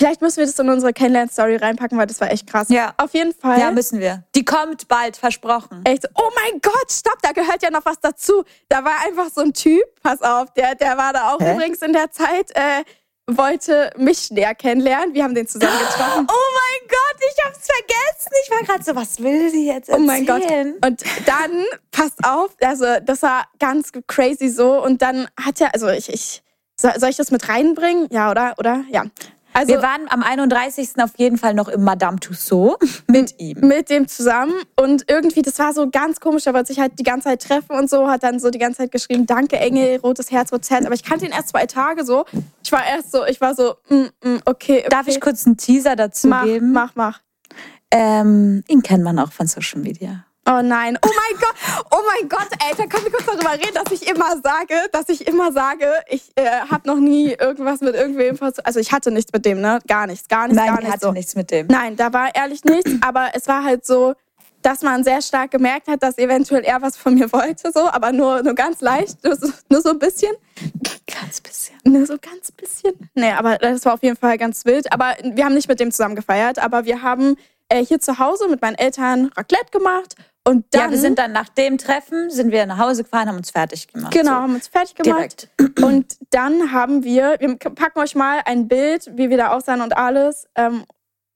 Vielleicht müssen wir das in unsere Kennenlern-Story reinpacken, weil das war echt krass. Ja. Auf jeden Fall. Ja, müssen wir. Die kommt bald, versprochen. Echt so, oh mein Gott, stopp, da gehört ja noch was dazu. Da war einfach so ein Typ, pass auf, der, der war da auch Hä? übrigens in der Zeit, äh, wollte mich näher kennenlernen. Wir haben den zusammen getroffen. Oh mein Gott, ich hab's vergessen. Ich war gerade so, was will sie jetzt erzählen? Oh mein Gott. Und dann, passt auf, also das war ganz crazy so. Und dann hat er, also ich, ich, soll ich das mit reinbringen? Ja, oder? Oder? Ja. Also, wir waren am 31. auf jeden Fall noch im Madame Tussauds mit ihm. Mit dem zusammen. Und irgendwie, das war so ganz komisch, er wollte sich halt die ganze Zeit treffen und so, hat dann so die ganze Zeit geschrieben, danke Engel, rotes Herz, rotes Herz. Aber ich kannte ihn erst zwei Tage so. Ich war erst so, ich war so, mm, mm, okay, okay. Darf ich kurz einen Teaser dazu mach, geben? Mach, mach. Ähm, ihn kennt man auch von Social Media. Oh nein, oh mein Gott, oh mein Gott, Alter, können wir kurz darüber reden, dass ich immer sage, dass ich immer sage, ich äh, habe noch nie irgendwas mit irgendwem Also ich hatte nichts mit dem, ne? Gar nichts, gar nichts, Nein, gar nichts. hatte so. nichts mit dem. Nein, da war ehrlich nichts, aber es war halt so, dass man sehr stark gemerkt hat, dass eventuell er was von mir wollte, so, aber nur, nur ganz leicht, nur so, nur so ein bisschen. Ganz bisschen. Nur so ganz bisschen. Nee, aber das war auf jeden Fall ganz wild. Aber wir haben nicht mit dem zusammen gefeiert, aber wir haben äh, hier zu Hause mit meinen Eltern Raclette gemacht und dann, ja, wir sind dann nach dem Treffen, sind wir nach Hause gefahren, haben uns fertig gemacht. Genau, so. haben uns fertig gemacht. Direkt. Und dann haben wir, wir packen euch mal ein Bild, wie wir da aussahen und alles, ähm,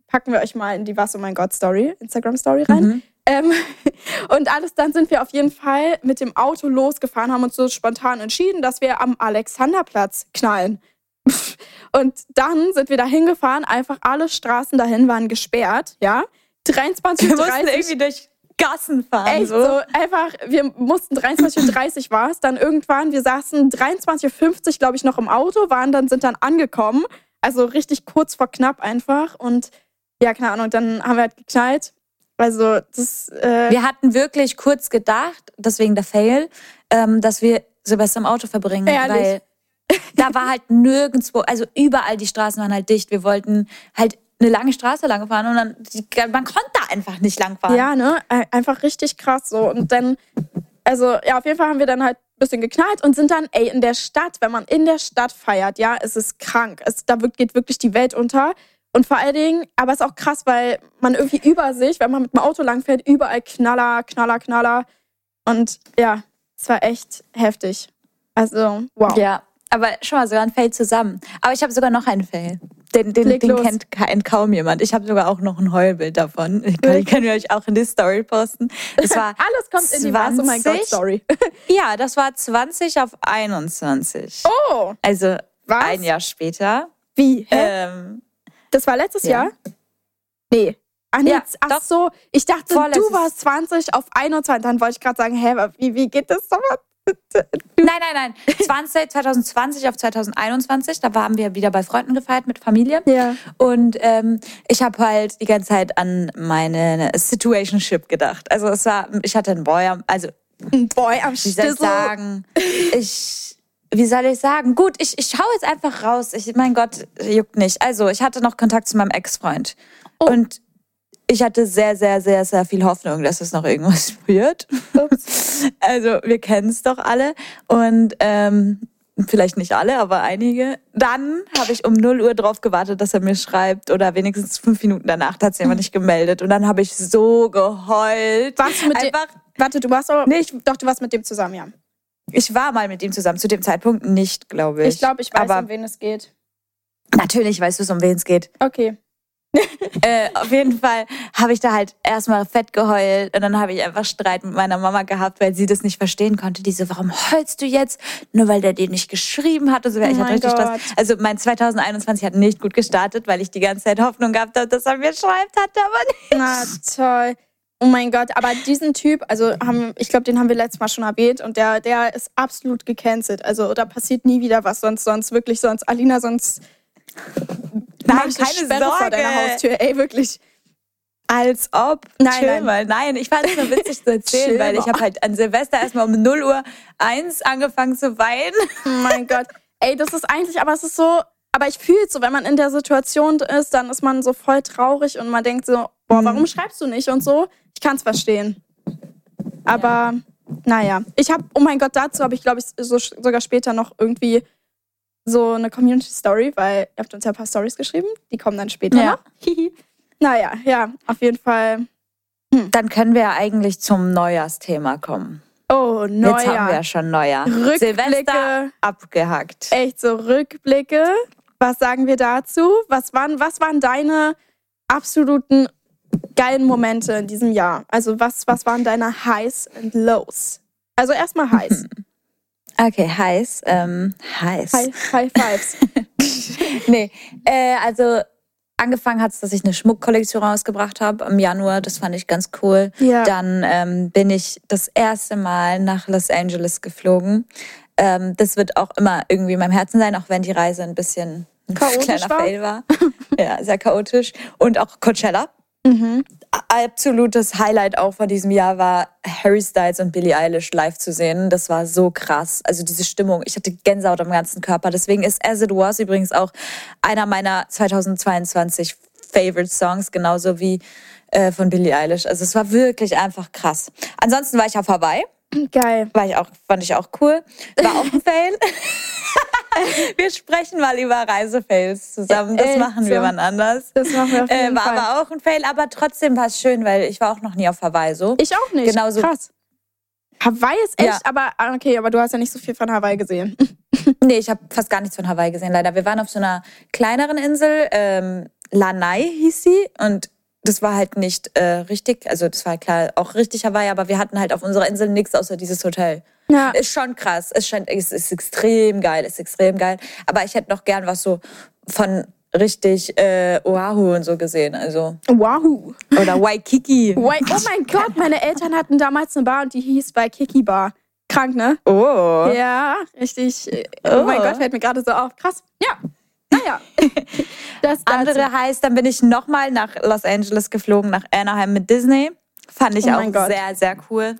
packen wir euch mal in die Was oh mein Gott Story, Instagram Story rein. Mhm. Ähm, und alles, dann sind wir auf jeden Fall mit dem Auto losgefahren, haben uns so spontan entschieden, dass wir am Alexanderplatz knallen. Und dann sind wir da hingefahren, einfach alle Straßen dahin waren gesperrt, ja. 23 Wir mussten irgendwie durch Gassen fahren. Echt so. so einfach, wir mussten 23.30 Uhr war es, dann irgendwann, wir saßen 23.50 Uhr, glaube ich, noch im Auto, waren dann, sind dann angekommen. Also richtig kurz vor knapp einfach. Und ja, keine Ahnung, dann haben wir halt geknallt. Also das. Äh wir hatten wirklich kurz gedacht, deswegen der Fail, ähm, dass wir Silvester im Auto verbringen. Ehrlich? Weil da war halt nirgendwo, also überall die Straßen waren halt dicht. Wir wollten halt eine lange Straße lang gefahren und dann, man konnte da einfach nicht lang fahren. Ja, ne? Einfach richtig krass so. Und dann, also ja, auf jeden Fall haben wir dann halt ein bisschen geknallt und sind dann, ey, in der Stadt, wenn man in der Stadt feiert, ja, es ist krank. Es, da geht wirklich die Welt unter. Und vor allen Dingen, aber es ist auch krass, weil man irgendwie über sich, wenn man mit dem Auto langfährt, überall Knaller, Knaller, Knaller. Und ja, es war echt heftig. Also, wow. Ja, aber schon mal sogar ein Fail zusammen. Aber ich habe sogar noch einen Fail. Den, den, den kennt, kennt, kaum jemand. Ich habe sogar auch noch ein Heulbild davon. Ich kann, können wir euch auch in die Story posten. Das war Alles kommt 20, in die Was, oh mein Gott, Story. ja, das war 20 auf 21. Oh! Also Was? ein Jahr später. Wie? Ähm, das war letztes ja. Jahr? Nee. Ach, nee, ja, ach doch. so, ich dachte, Vorletztes. du warst 20 auf 21. Dann wollte ich gerade sagen, hä, wie, wie geht das so? Nein, nein, nein. 20, 2020 auf 2021, da waren wir wieder bei Freunden gefeiert mit Familie. Ja. Und ähm, ich habe halt die ganze Zeit an meine Situationship gedacht. Also es war, ich hatte einen Boy, also Ein Boy am Wie soll ich Stissel. sagen? Ich, wie soll ich sagen? Gut, ich, ich schaue jetzt einfach raus. Ich, mein Gott, juckt nicht. Also, ich hatte noch Kontakt zu meinem Ex-Freund. Oh. Und ich hatte sehr, sehr, sehr, sehr viel Hoffnung, dass es noch irgendwas wird. Also, wir kennen es doch alle. Und ähm, vielleicht nicht alle, aber einige. Dann habe ich um 0 Uhr drauf gewartet, dass er mir schreibt. Oder wenigstens fünf Minuten danach hat es jemand nicht gemeldet. Und dann habe ich so geheult. Warst du mit dem, Einfach warte, du warst aber, Nee, ich- doch, du warst mit dem zusammen, ja. Ich war mal mit ihm zusammen, zu dem Zeitpunkt nicht, glaube ich. Ich glaube, ich weiß, Aber um wen es geht. natürlich weißt du, um wen es geht. Okay. Äh, auf jeden Fall habe ich da halt erstmal fett geheult und dann habe ich einfach Streit mit meiner Mama gehabt, weil sie das nicht verstehen konnte. Die so, warum heulst du jetzt? Nur weil der dir nicht geschrieben hat. Und so. ich Oh hatte richtig. Gott. Also mein 2021 hat nicht gut gestartet, weil ich die ganze Zeit Hoffnung gehabt habe, dass er mir schreibt, hatte aber nicht. Na toll. Oh mein Gott, aber diesen Typ, also haben, ich glaube, den haben wir letztes Mal schon erwähnt und der, der ist absolut gecancelt. Also da passiert nie wieder was, sonst, sonst wirklich, sonst, Alina, sonst eine keine Sperre vor Sorge. deiner Haustür, ey, wirklich. Als ob. Nein, Chill nein. mal. Nein, ich fand es nur witzig zu erzählen, weil ich habe halt an Silvester erstmal um 0 Uhr 1 angefangen zu weinen. Oh mein Gott. Ey, das ist eigentlich, aber es ist so, aber ich fühle es so, wenn man in der Situation ist, dann ist man so voll traurig und man denkt so, boah, Mhm. warum schreibst du nicht und so? Ich kann es verstehen. Aber naja, ich habe, oh mein Gott, dazu habe ich, glaube ich, so, sogar später noch irgendwie so eine Community Story, weil ihr habt uns ja ein paar Stories geschrieben, die kommen dann später Ja. noch. naja, ja, auf jeden Fall. Dann können wir ja eigentlich zum Neujahrsthema kommen. Oh, Jetzt haben wir Neujahr. ja schon Neujahr. Rückblicke. Silvester abgehackt. echt so Rückblicke. Was sagen wir dazu? Was waren, was waren deine absoluten geilen Momente in diesem Jahr? Also was, was waren deine Highs and Lows? Also erstmal Highs. Okay, heiß. Ähm, heiß. High, high Fives. Nee, äh, also angefangen hat es, dass ich eine Schmuckkollektion rausgebracht habe im Januar. Das fand ich ganz cool. Ja. Dann ähm, bin ich das erste Mal nach Los Angeles geflogen. Ähm, das wird auch immer irgendwie in meinem Herzen sein, auch wenn die Reise ein bisschen ein kleiner war? Fail war. ja, sehr chaotisch. Und auch Coachella. Mhm. Absolutes Highlight auch von diesem Jahr war Harry Styles und Billie Eilish live zu sehen. Das war so krass. Also diese Stimmung. Ich hatte Gänsehaut am ganzen Körper. Deswegen ist As It Was übrigens auch einer meiner 2022 Favorite Songs, genauso wie äh, von Billie Eilish. Also es war wirklich einfach krass. Ansonsten war ich auf Hawaii. Geil. War ich auch, fand ich auch cool. War auch ein Fail. wir sprechen mal über Reisefails zusammen. Das Äh, machen wir wann anders. Das machen wir auf Äh, jeden war Fall. aber auch ein Fail, aber trotzdem war es schön, weil ich war auch noch nie auf Hawaii so. ich auch nicht. Genauso- Krass. Hawaii ist echt, Ja. aber ah, okay, aber du hast ja nicht so viel von Hawaii gesehen. Nee, ich habe fast gar nichts von Hawaii gesehen, leider. Wir waren auf so einer kleineren Insel, ähm, Lanai hieß sie, und das war halt nicht äh, richtig, also das war klar auch richtig Hawaii, aber wir hatten halt auf unserer Insel nichts außer dieses Hotel. Ja. Ist schon krass, ist, schon, ist, ist extrem geil, ist extrem geil. Aber ich hätte noch gern was so von richtig äh, Oahu und so gesehen, also Wahoo. oder Waikiki. Wait, oh mein Gott, meine Eltern hatten damals eine Bar und die hieß bei Kiki Bar. Krank, ne? Oh. Ja, richtig. Oh, mein Oh. Gott, fällt mir gerade so auf. Krass. Ja. Naja. Das dazu. Andere heißt, dann bin ich nochmal nach Los Angeles geflogen, nach Anaheim mit Disney. Fand ich Oh auch mein sehr, sehr cool.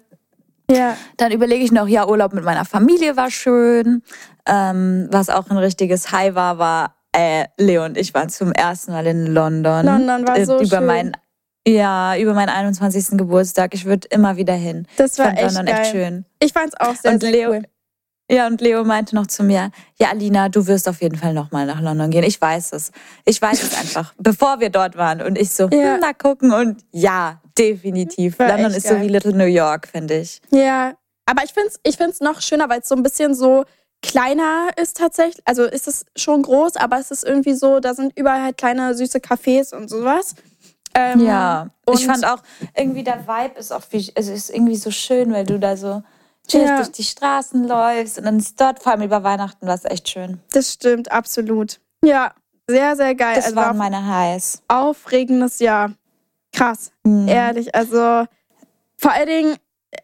Ja. Dann überlege ich noch, ja, Urlaub mit meiner Familie war schön. Ähm, was auch ein richtiges High war, war äh, Leo und ich waren zum ersten Mal in London. London war Äh, so über schön. Meinen, ja, über meinen 21. Geburtstag. Ich würde immer wieder hin. Das war Fand echt London geil. echt schön. Ich fand's auch sehr, Und sehr Leo- cool. Ja, und Leo meinte noch zu mir, ja, Alina, du wirst auf jeden Fall nochmal nach London gehen. Ich weiß es. Ich weiß es einfach, bevor wir dort waren. Und ich so, Ja. hm, na gucken. Und ja, definitiv. War London ist so geil. wie Little New York, finde ich. Ja. Aber ich find's, ich find's noch schöner, weil es so ein bisschen so kleiner ist tatsächlich. Also ist es schon groß, aber es ist irgendwie so, da sind überall halt kleine süße Cafés und sowas. Ähm, Ja, und ich fand auch irgendwie der Vibe ist auch wie, also ist irgendwie so schön, weil du da so chillig Ja. durch die Straßen läufst und dann ist dort vor allem über Weihnachten war es echt schön. Das stimmt, absolut. Ja, sehr, sehr geil. Das also waren war meine Highs. aufregendes Jahr. Krass. Mhm. Ehrlich, also vor allen Dingen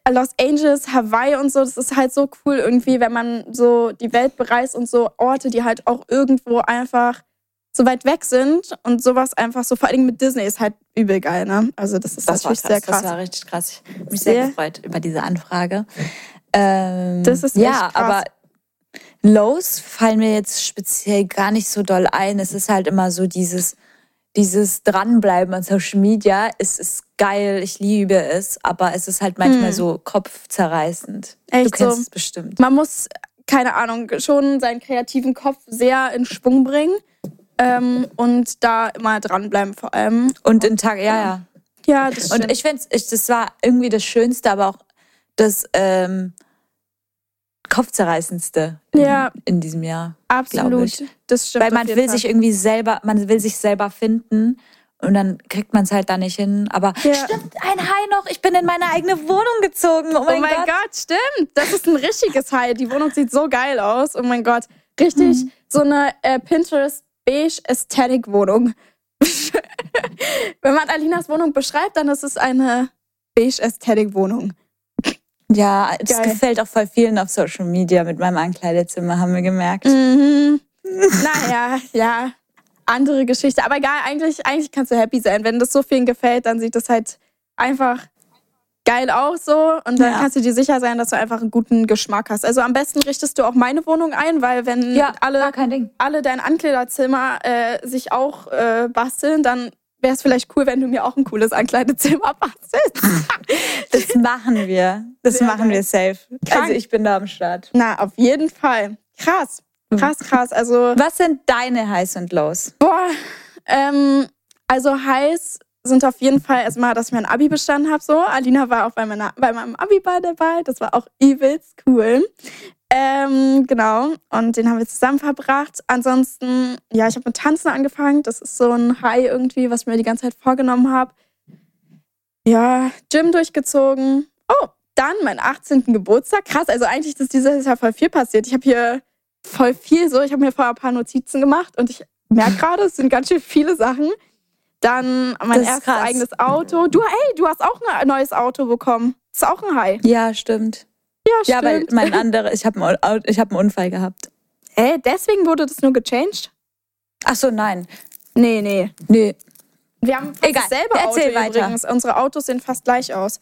äh, Los Angeles, Hawaii und so, das ist halt so cool irgendwie, wenn man so die Welt bereist und so Orte, die halt auch irgendwo einfach so weit weg sind und sowas einfach so, vor allem mit Disney ist halt übel geil, ne? Also das ist Das natürlich krass, sehr krass. das war richtig krass. Ich habe mich sehr, Sehr- gefreut über diese Anfrage. Ähm, Das ist ja, krass. aber Lows fallen mir jetzt speziell gar nicht so doll ein. Es ist halt immer so dieses, dieses Dranbleiben an Social Media. Es ist geil, ich liebe es, aber es ist halt manchmal so kopfzerreißend. du Hm. Echt kennst so. es bestimmt. Man muss, keine Ahnung, schon seinen kreativen Kopf sehr in Schwung bringen ähm, und da immer dranbleiben vor allem. Und in Tag, ja, ja. Ja, das stimmt. Und ich finde, ich, das war irgendwie das Schönste, aber auch das ähm, Kopfzerreißendste in, Ja. in diesem Jahr. Absolut. Das stimmt. Weil man will Fall. sich irgendwie selber, man will sich selber finden und dann kriegt man es halt da nicht hin. Aber Ja. stimmt, ein High noch, ich bin in meine eigene Wohnung gezogen. Oh Oh mein, mein Gott. Gott. stimmt. Das ist ein richtiges High. Die Wohnung sieht so geil aus. Oh mein Gott. Richtig so eine äh, Pinterest beige Aesthetic Wohnung. Wenn man Alinas Wohnung beschreibt, dann ist es eine beige Aesthetic Wohnung. Ja, das Geil. gefällt auch voll vielen auf Social Media mit meinem Ankleidezimmer, haben wir gemerkt. Mhm. naja, ja. Andere Geschichte. Aber egal, eigentlich, eigentlich kannst du happy sein. Wenn das so vielen gefällt, dann sieht das halt einfach geil aus so. Und dann Ja. kannst du dir sicher sein, dass du einfach einen guten Geschmack hast. Also am besten richtest du auch meine Wohnung ein, weil wenn Ja, alle, alle dein Ankleiderzimmer äh, sich auch äh, basteln, dann wäre es vielleicht cool, wenn du mir auch ein cooles Ankleidezimmer bastelst. Das machen wir. Das Sehr machen wir safe. Krank. Also ich bin da am Start. Na, auf jeden Fall. Krass. Krass, krass. Also Was sind deine Highs und Lows? Boah, ähm, also heiß sind auf jeden Fall erstmal, dass ich mein Abi bestanden habe. So, Alina war auch bei, meiner, bei meinem Abi-Ball dabei. Das war auch übelst cool. Ähm, genau. Und den haben wir zusammen verbracht. Ansonsten, ja, ich habe mit Tanzen angefangen. Das ist so ein High irgendwie, was ich mir die ganze Zeit vorgenommen habe. Ja, Gym durchgezogen. Oh, dann meinen 18. Geburtstag. Krass, also eigentlich ist dieses Jahr voll viel passiert. Ich habe hier voll viel so. Ich habe mir vorher ein paar Notizen gemacht und ich merke gerade, es sind ganz schön viele Sachen. Dann mein erstes krass. eigenes Auto. Du, hey, du hast auch ein neues Auto bekommen. Ist auch ein High. Ja, stimmt. Ja, Ja, weil stimmt. mein anderer, ich habe einen, ich hab einen Unfall gehabt. Hä, deswegen wurde das nur gechanged? Ach so, nein. Nee, nee. Nee. Wir haben fast Egal, dasselbe Auto erzähl weiter. übrigens. Unsere Autos sehen fast gleich aus.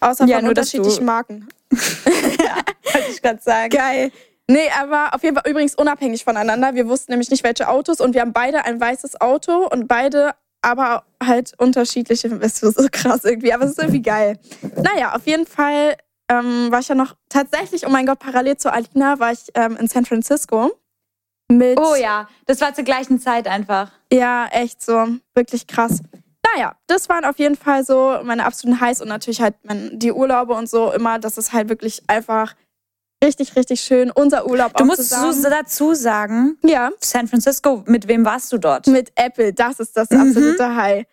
Außer Ja, von nur, unterschiedlichen Marken. Wollte ich gerade sagen. Geil. Nee, aber auf jeden Fall übrigens unabhängig voneinander. Wir wussten nämlich nicht, welche Autos und wir haben beide ein weißes Auto und beide aber halt unterschiedliche. Ist so krass irgendwie, aber es ist irgendwie geil. Naja, auf jeden Fall ähm, war ich ja noch tatsächlich, oh mein Gott, parallel zu Alina war ich ähm, in San Francisco. Mit, Oh ja, das war zur gleichen Zeit einfach. Ja, echt so. Wirklich krass. Naja, das waren auf jeden Fall so meine absoluten Highs und natürlich halt mein, die Urlaube und so immer. Das ist halt wirklich einfach richtig, richtig schön. Unser Urlaub Du auch musst zusammen. dazu sagen, ja, San Francisco, mit wem warst du dort? mit Apple, das ist das absolute High.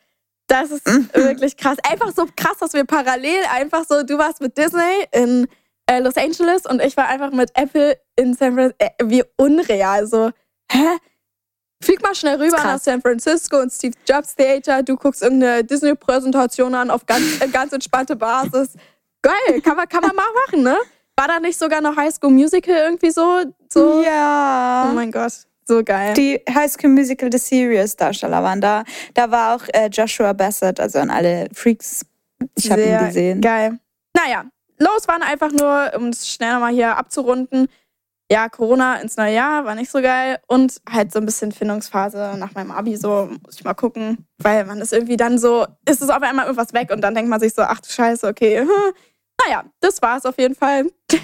Das ist wirklich krass. Einfach so krass, dass wir parallel einfach so, du warst mit Disney in äh, Los Angeles und ich war einfach mit Apple in San Francisco. Äh, wie unreal. So, hä? Flieg mal schnell rüber nach San Francisco und Steve Jobs Theater. Du guckst irgendeine Disney-Präsentation an auf ganz, äh, ganz entspannte Basis. Geil, kann man, kann man mal machen, ne? War da nicht sogar noch High School Musical irgendwie so? so? Ja. Oh mein Gott, so geil. Die High School Musical The Serious Darsteller waren da. Da war auch äh, Joshua Bassett, also an alle Freaks. Ich habe ihn gesehen. Geil. Naja, los waren einfach nur, um es schnell nochmal hier abzurunden. Ja, Corona ins neue Jahr war nicht so geil und halt so ein bisschen Findungsphase nach meinem Abi, so muss ich mal gucken, weil man ist irgendwie dann so, ist es auf einmal irgendwas weg und dann denkt man sich so, ach du Scheiße, okay. Naja, das war es auf jeden Fall.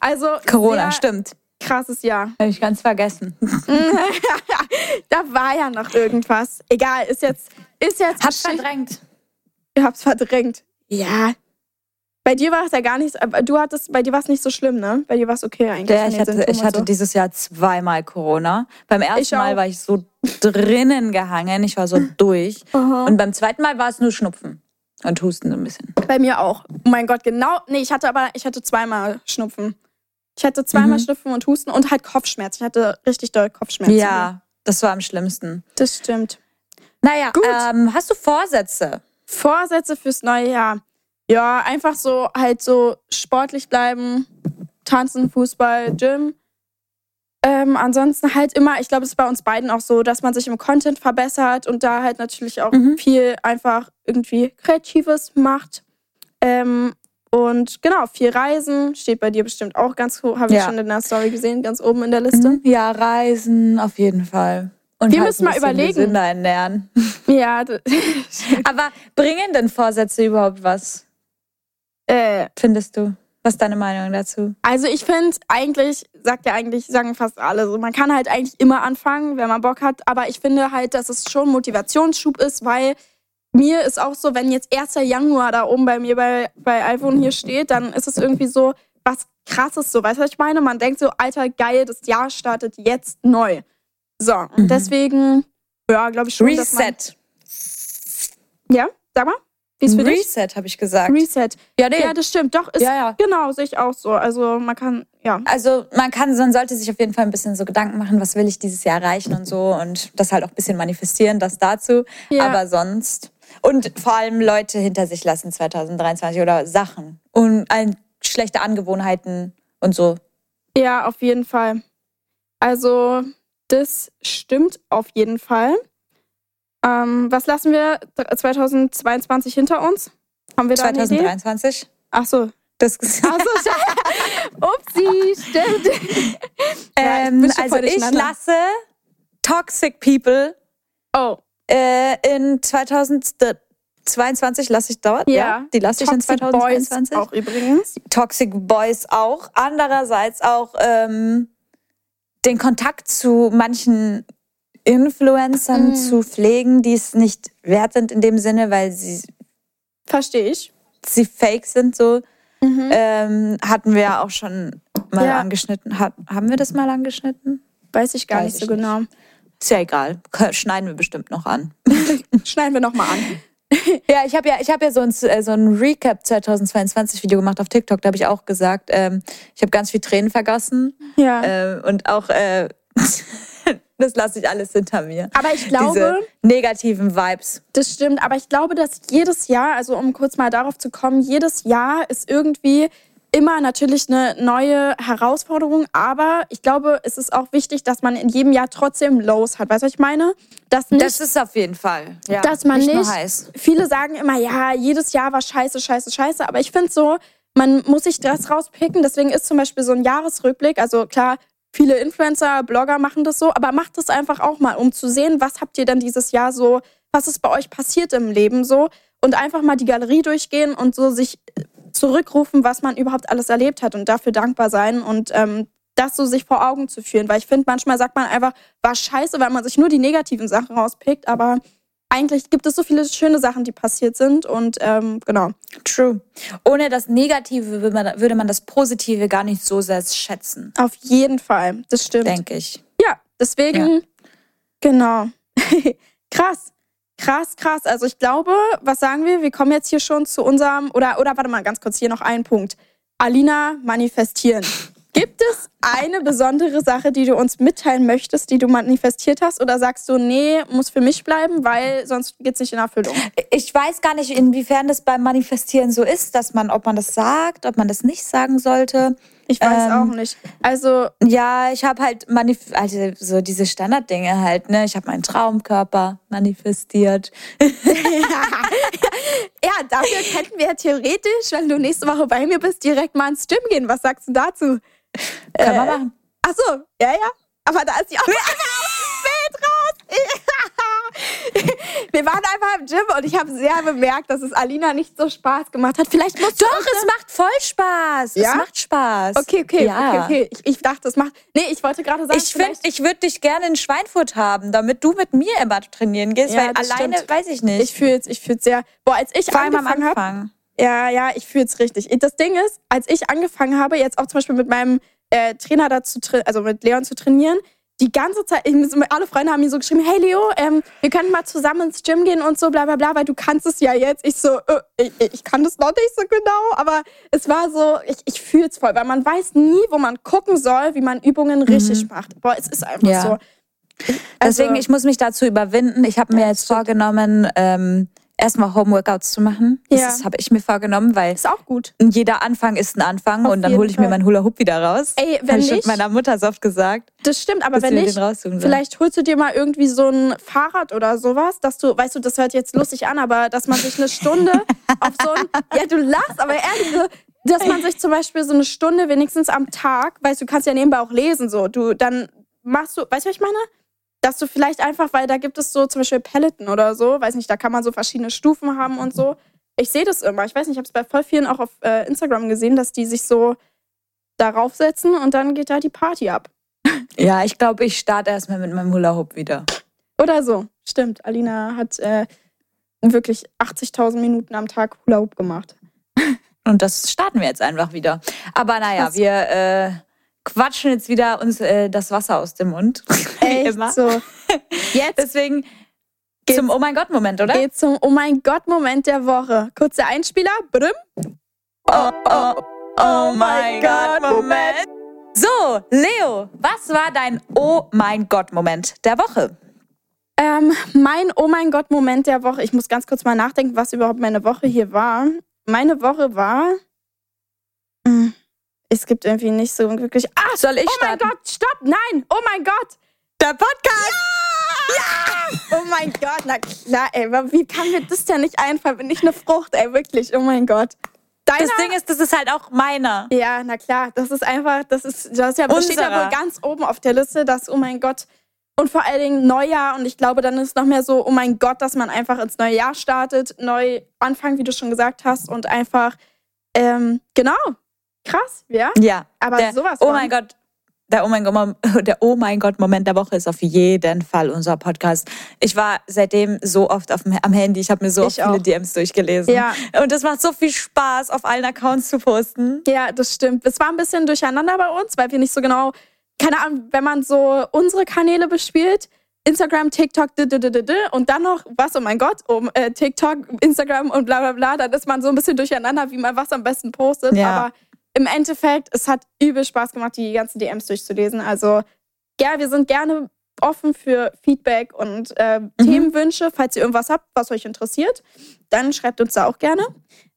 also, Corona, stimmt. krasses Jahr. Habe ich ganz vergessen. da war ja noch irgendwas. Egal, ist jetzt, ist jetzt Hab's verdrängt. Ich hab's verdrängt. Ja. Bei dir war es ja gar nicht, aber du hattest, bei dir war es nicht so schlimm, ne? Bei dir war es okay eigentlich. Ja, ich hatte, ich hatte so. dieses Jahr zweimal Corona. Beim ersten. Mal war ich so drinnen gehangen, ich war so durch. Und beim zweiten Mal war es nur Schnupfen und Husten so ein bisschen. Bei mir auch. Oh mein Gott, genau. Nee, ich hatte aber, ich hatte zweimal Schnupfen. Ich hatte zweimal Mhm. Schnupfen und Husten und halt Kopfschmerzen. Ich hatte richtig doll Kopfschmerzen. Ja, das war am schlimmsten. Das stimmt. Naja, Gut. ähm, hast du Vorsätze? Vorsätze fürs neue Jahr. Ja, einfach so halt so sportlich bleiben, tanzen, Fußball, Gym. Ähm, ansonsten halt immer, ich glaube, es ist bei uns beiden auch so, dass man sich im Content verbessert und da halt natürlich auch Mhm. viel einfach irgendwie Kreatives macht. Ähm, und genau, viel Reisen steht bei dir bestimmt auch ganz hoch, habe ich Ja. schon in der Story gesehen, ganz oben in der Liste. Mhm. Ja, Reisen auf jeden Fall. Und Wir halt müssen mal überlegen. ernähren. Ja, Aber bringen denn Vorsätze überhaupt was? äh, Findest du? Was ist deine Meinung dazu? Also ich finde eigentlich, sagt ja eigentlich, sagen fast alle so, man kann halt eigentlich immer anfangen, wenn man Bock hat, aber ich finde halt, dass es schon Motivationsschub ist, weil mir ist auch so, wenn jetzt 1. Januar da oben bei mir bei, bei iPhone hier steht, dann ist es irgendwie so was krasses so, weißt du, was ich meine? Man denkt so, alter, geil, das Jahr startet jetzt neu. So, und Mhm. deswegen, ja, glaube ich schon, dass man... Reset. Ja, sag mal, wie ist für? Reset, habe ich gesagt. Reset. ja, nee. Ja, das stimmt, doch, ist, Ja, ja. genau, sehe ich auch so. Also man kann, ja. Also man kann, man sollte sich auf jeden Fall ein bisschen so Gedanken machen, was will ich dieses Jahr erreichen und so und das halt auch ein bisschen manifestieren, das dazu. Ja. Aber sonst und vor allem Leute hinter sich lassen 2023 oder Sachen und ein, schlechte Angewohnheiten und so. Ja, auf jeden Fall. Also, das stimmt auf jeden Fall. Ähm, was lassen wir 2022 hinter uns? Haben wir da eine Idee? 2023. Ach so. Das Ach so, Upsi, stimmt. Ja, ich ähm, bin schon also ich lasse Toxic People Oh, äh, in 2022 lasse ich dort. ja. Die lasse ich in Toxic 2022. Boys auch übrigens. Toxic Boys auch. Andererseits auch ähm, den Kontakt zu manchen Influencern Mm. zu pflegen, die es nicht wert sind in dem Sinne, weil sie, Verstehe ich. sie fake sind. So Mhm. ähm, hatten wir ja auch schon mal Ja. angeschnitten. Hat, haben wir das mal angeschnitten? Weiß ich gar Weiß nicht so ich nicht. genau. Ist ja egal. Schneiden wir bestimmt noch an. Schneiden wir nochmal an. Ja, ich habe ja, ich habe ja so ein, äh, so ein Recap 2022 Video gemacht auf TikTok. Da habe ich auch gesagt, ähm, ich habe ganz viel Tränen vergossen Ja. ähm, und auch äh, das lasse ich alles hinter mir. Aber ich glaube, Diese negativen Vibes. Das stimmt, aber ich glaube, dass jedes Jahr, also um kurz mal darauf zu kommen, jedes Jahr ist irgendwie immer natürlich eine neue Herausforderung, aber ich glaube, es ist auch wichtig, dass man in jedem Jahr trotzdem Lows hat. Weißt du, was ich meine? Dass nicht, Das ist auf jeden Fall. Ja, dass man nicht, heiß. viele sagen immer, ja, jedes Jahr war scheiße, scheiße, scheiße, aber ich finde so, man muss sich das rauspicken, deswegen ist zum Beispiel so ein Jahresrückblick, also klar, viele Influencer, Blogger machen das so, aber macht das einfach auch mal, um zu sehen, was habt ihr denn dieses Jahr so, was ist bei euch passiert im Leben so? Und einfach mal die Galerie durchgehen und so sich zurückrufen, was man überhaupt alles erlebt hat und dafür dankbar sein und ähm, das so sich vor Augen zu führen, weil ich finde, manchmal sagt man einfach, war scheiße, weil man sich nur die negativen Sachen rauspickt, aber eigentlich gibt es so viele schöne Sachen, die passiert sind und ähm, genau. True. Ohne das Negative würde man, würde man das Positive gar nicht so sehr schätzen, Auf jeden Fall, das stimmt. denke ich. Ja, deswegen, genau. krass, krass, krass. Also ich glaube, was sagen wir? Wir kommen jetzt hier schon zu unserem, oder, oder warte mal, ganz kurz hier noch ein Punkt. Alina, manifestieren. Gibt es eine besondere Sache, die du uns mitteilen möchtest, die du manifestiert hast? Oder sagst du, nee, muss für mich bleiben, weil sonst geht's nicht in Erfüllung? Ich weiß gar nicht, inwiefern das beim Manifestieren so ist, dass man, ob man das sagt, ob man das nicht sagen sollte. Ich weiß Ähm, auch nicht. Also, Ja, ich habe halt manif also so diese Standarddinge halt, ne? Ich habe meinen Traumkörper manifestiert. ja, dafür könnten wir theoretisch, wenn du nächste Woche bei mir bist, direkt mal ins Gym gehen. Was sagst du dazu? Kann Äh, man machen. Ach so, ja, ja. Aber da ist die auch raus. Wir waren einfach im Gym und ich habe sehr bemerkt, dass es Alina nicht so Spaß gemacht hat. Vielleicht musst du Doch, es macht voll Spaß. Ja? Es macht Spaß. Okay, okay, ja. okay, okay. Ich, ich dachte, das macht. Nee, ich wollte gerade sagen, Ich finde, ich würde dich gerne in Schweinfurt haben, damit du mit mir immer trainieren gehst, Ja, weil das alleine stimmt. weiß ich nicht. ich fühle es, ich fühle sehr. Boah, als ich Vor angefangen habe, Anfang. Ja, ja, ich fühle es richtig. Das Ding ist, als ich angefangen habe, jetzt auch zum Beispiel mit meinem äh, Trainer dazu, also mit Leon zu trainieren, die ganze Zeit, ich, alle Freunde haben mir so geschrieben, hey Leo, ähm, wir können mal zusammen ins Gym gehen und so, bla bla bla, weil du kannst es ja jetzt. Ich so, äh, ich, ich kann das noch nicht so genau, aber es war so, ich, ich fühle es voll, weil man weiß nie, wo man gucken soll, wie man Übungen richtig macht. Boah, es ist einfach Ja. so. Deswegen, Also- ich muss mich dazu überwinden. Ich habe mir jetzt stimmt. vorgenommen, ähm, erstmal Homeworkouts zu machen. Das Ja. habe ich mir vorgenommen, weil Ist auch gut. jeder Anfang ist ein Anfang Auf und dann hole ich mir Fall. meinen Hula Hoop wieder raus. Ey, wenn ich nicht- meiner Mutter so oft gesagt. Das stimmt, aber wenn nicht, den raussuchen sollen. vielleicht holst du dir mal irgendwie so ein Fahrrad oder sowas, dass du, weißt du, das hört jetzt lustig an, aber dass man sich eine Stunde auf so ein, ja, du lachst, aber ehrlich, so, dass man sich zum Beispiel so eine Stunde wenigstens am Tag, weißt du, du kannst ja nebenbei auch lesen, so, du, dann machst du, weißt du, was ich meine? Dass du vielleicht einfach, weil da gibt es so zum Beispiel Pelleten oder so, weiß nicht, da kann man so verschiedene Stufen haben und so. Ich sehe das immer, ich weiß nicht, ich habe es bei voll vielen auch auf äh, Instagram gesehen, dass die sich so darauf setzen und dann geht da die Party ab. Ja, ich glaube, ich starte erstmal mit meinem Hula Hoop wieder. Oder so. Stimmt. Alina hat äh, wirklich 80.000 Minuten am Tag Hula Hoop gemacht. Und das starten wir jetzt einfach wieder. Aber naja, Krass. wir äh, quatschen jetzt wieder uns äh, das Wasser aus dem Mund. Echt immer. so. Jetzt Deswegen Geht's- zum Oh mein Gott Moment, oder? geht's zum Oh mein Gott Moment der Woche. Kurzer Einspieler. Brüm. Oh, oh, oh mein Gott Moment. So, Leo, was war dein Oh mein Gott Moment der Woche? Ähm, mein Oh mein Gott Moment der Woche. Ich muss ganz kurz mal nachdenken, was überhaupt meine Woche hier war. Meine Woche war. Hm, Es gibt irgendwie nicht so wirklich. Ah, Soll ich oh mein? Gott, stopp! Nein! Oh mein Gott! Der Podcast! Oh mein Gott, na klar, ey. Wie kann mir das denn nicht einfallen? Bin ich eine Frucht, ey, wirklich. Oh mein Gott. Deiner? Das Ding ist, das ist halt auch meiner. Ja, na klar, das ist einfach, das ist, das ja, das steht ja wohl ganz oben auf der Liste, dass, oh mein Gott, und vor allen Dingen Neujahr und ich glaube, dann ist noch mehr so, oh mein Gott, dass man einfach ins neue Jahr startet, neu anfangen, wie du schon gesagt hast und einfach, ähm, genau, krass, ja, Ja. aber der, sowas Oh mein Gott. Der oh, mein Gott, der oh mein Gott Moment der Woche ist auf jeden Fall unser Podcast. Ich war seitdem so oft auf am Handy. Ich habe mir so Ich oft viele. DMs durchgelesen. Ja. Und es macht so viel Spaß, auf allen Accounts zu posten. Ja, das stimmt. Es war ein bisschen durcheinander bei uns, weil wir nicht so genau, keine Ahnung, wenn man so unsere Kanäle bespielt, Instagram, TikTok, -d -d -d, und dann noch, was, oh mein Gott, um äh, TikTok, Instagram und bla bla bla, dann ist man so ein bisschen durcheinander, wie man was am besten postet. Ja. Aber im Endeffekt, es hat übel Spaß gemacht, die ganzen DMs durchzulesen. Also, ja, wir sind gerne offen für Feedback und äh, Mhm. Themenwünsche. Falls ihr irgendwas habt, was euch interessiert, dann schreibt uns da auch gerne.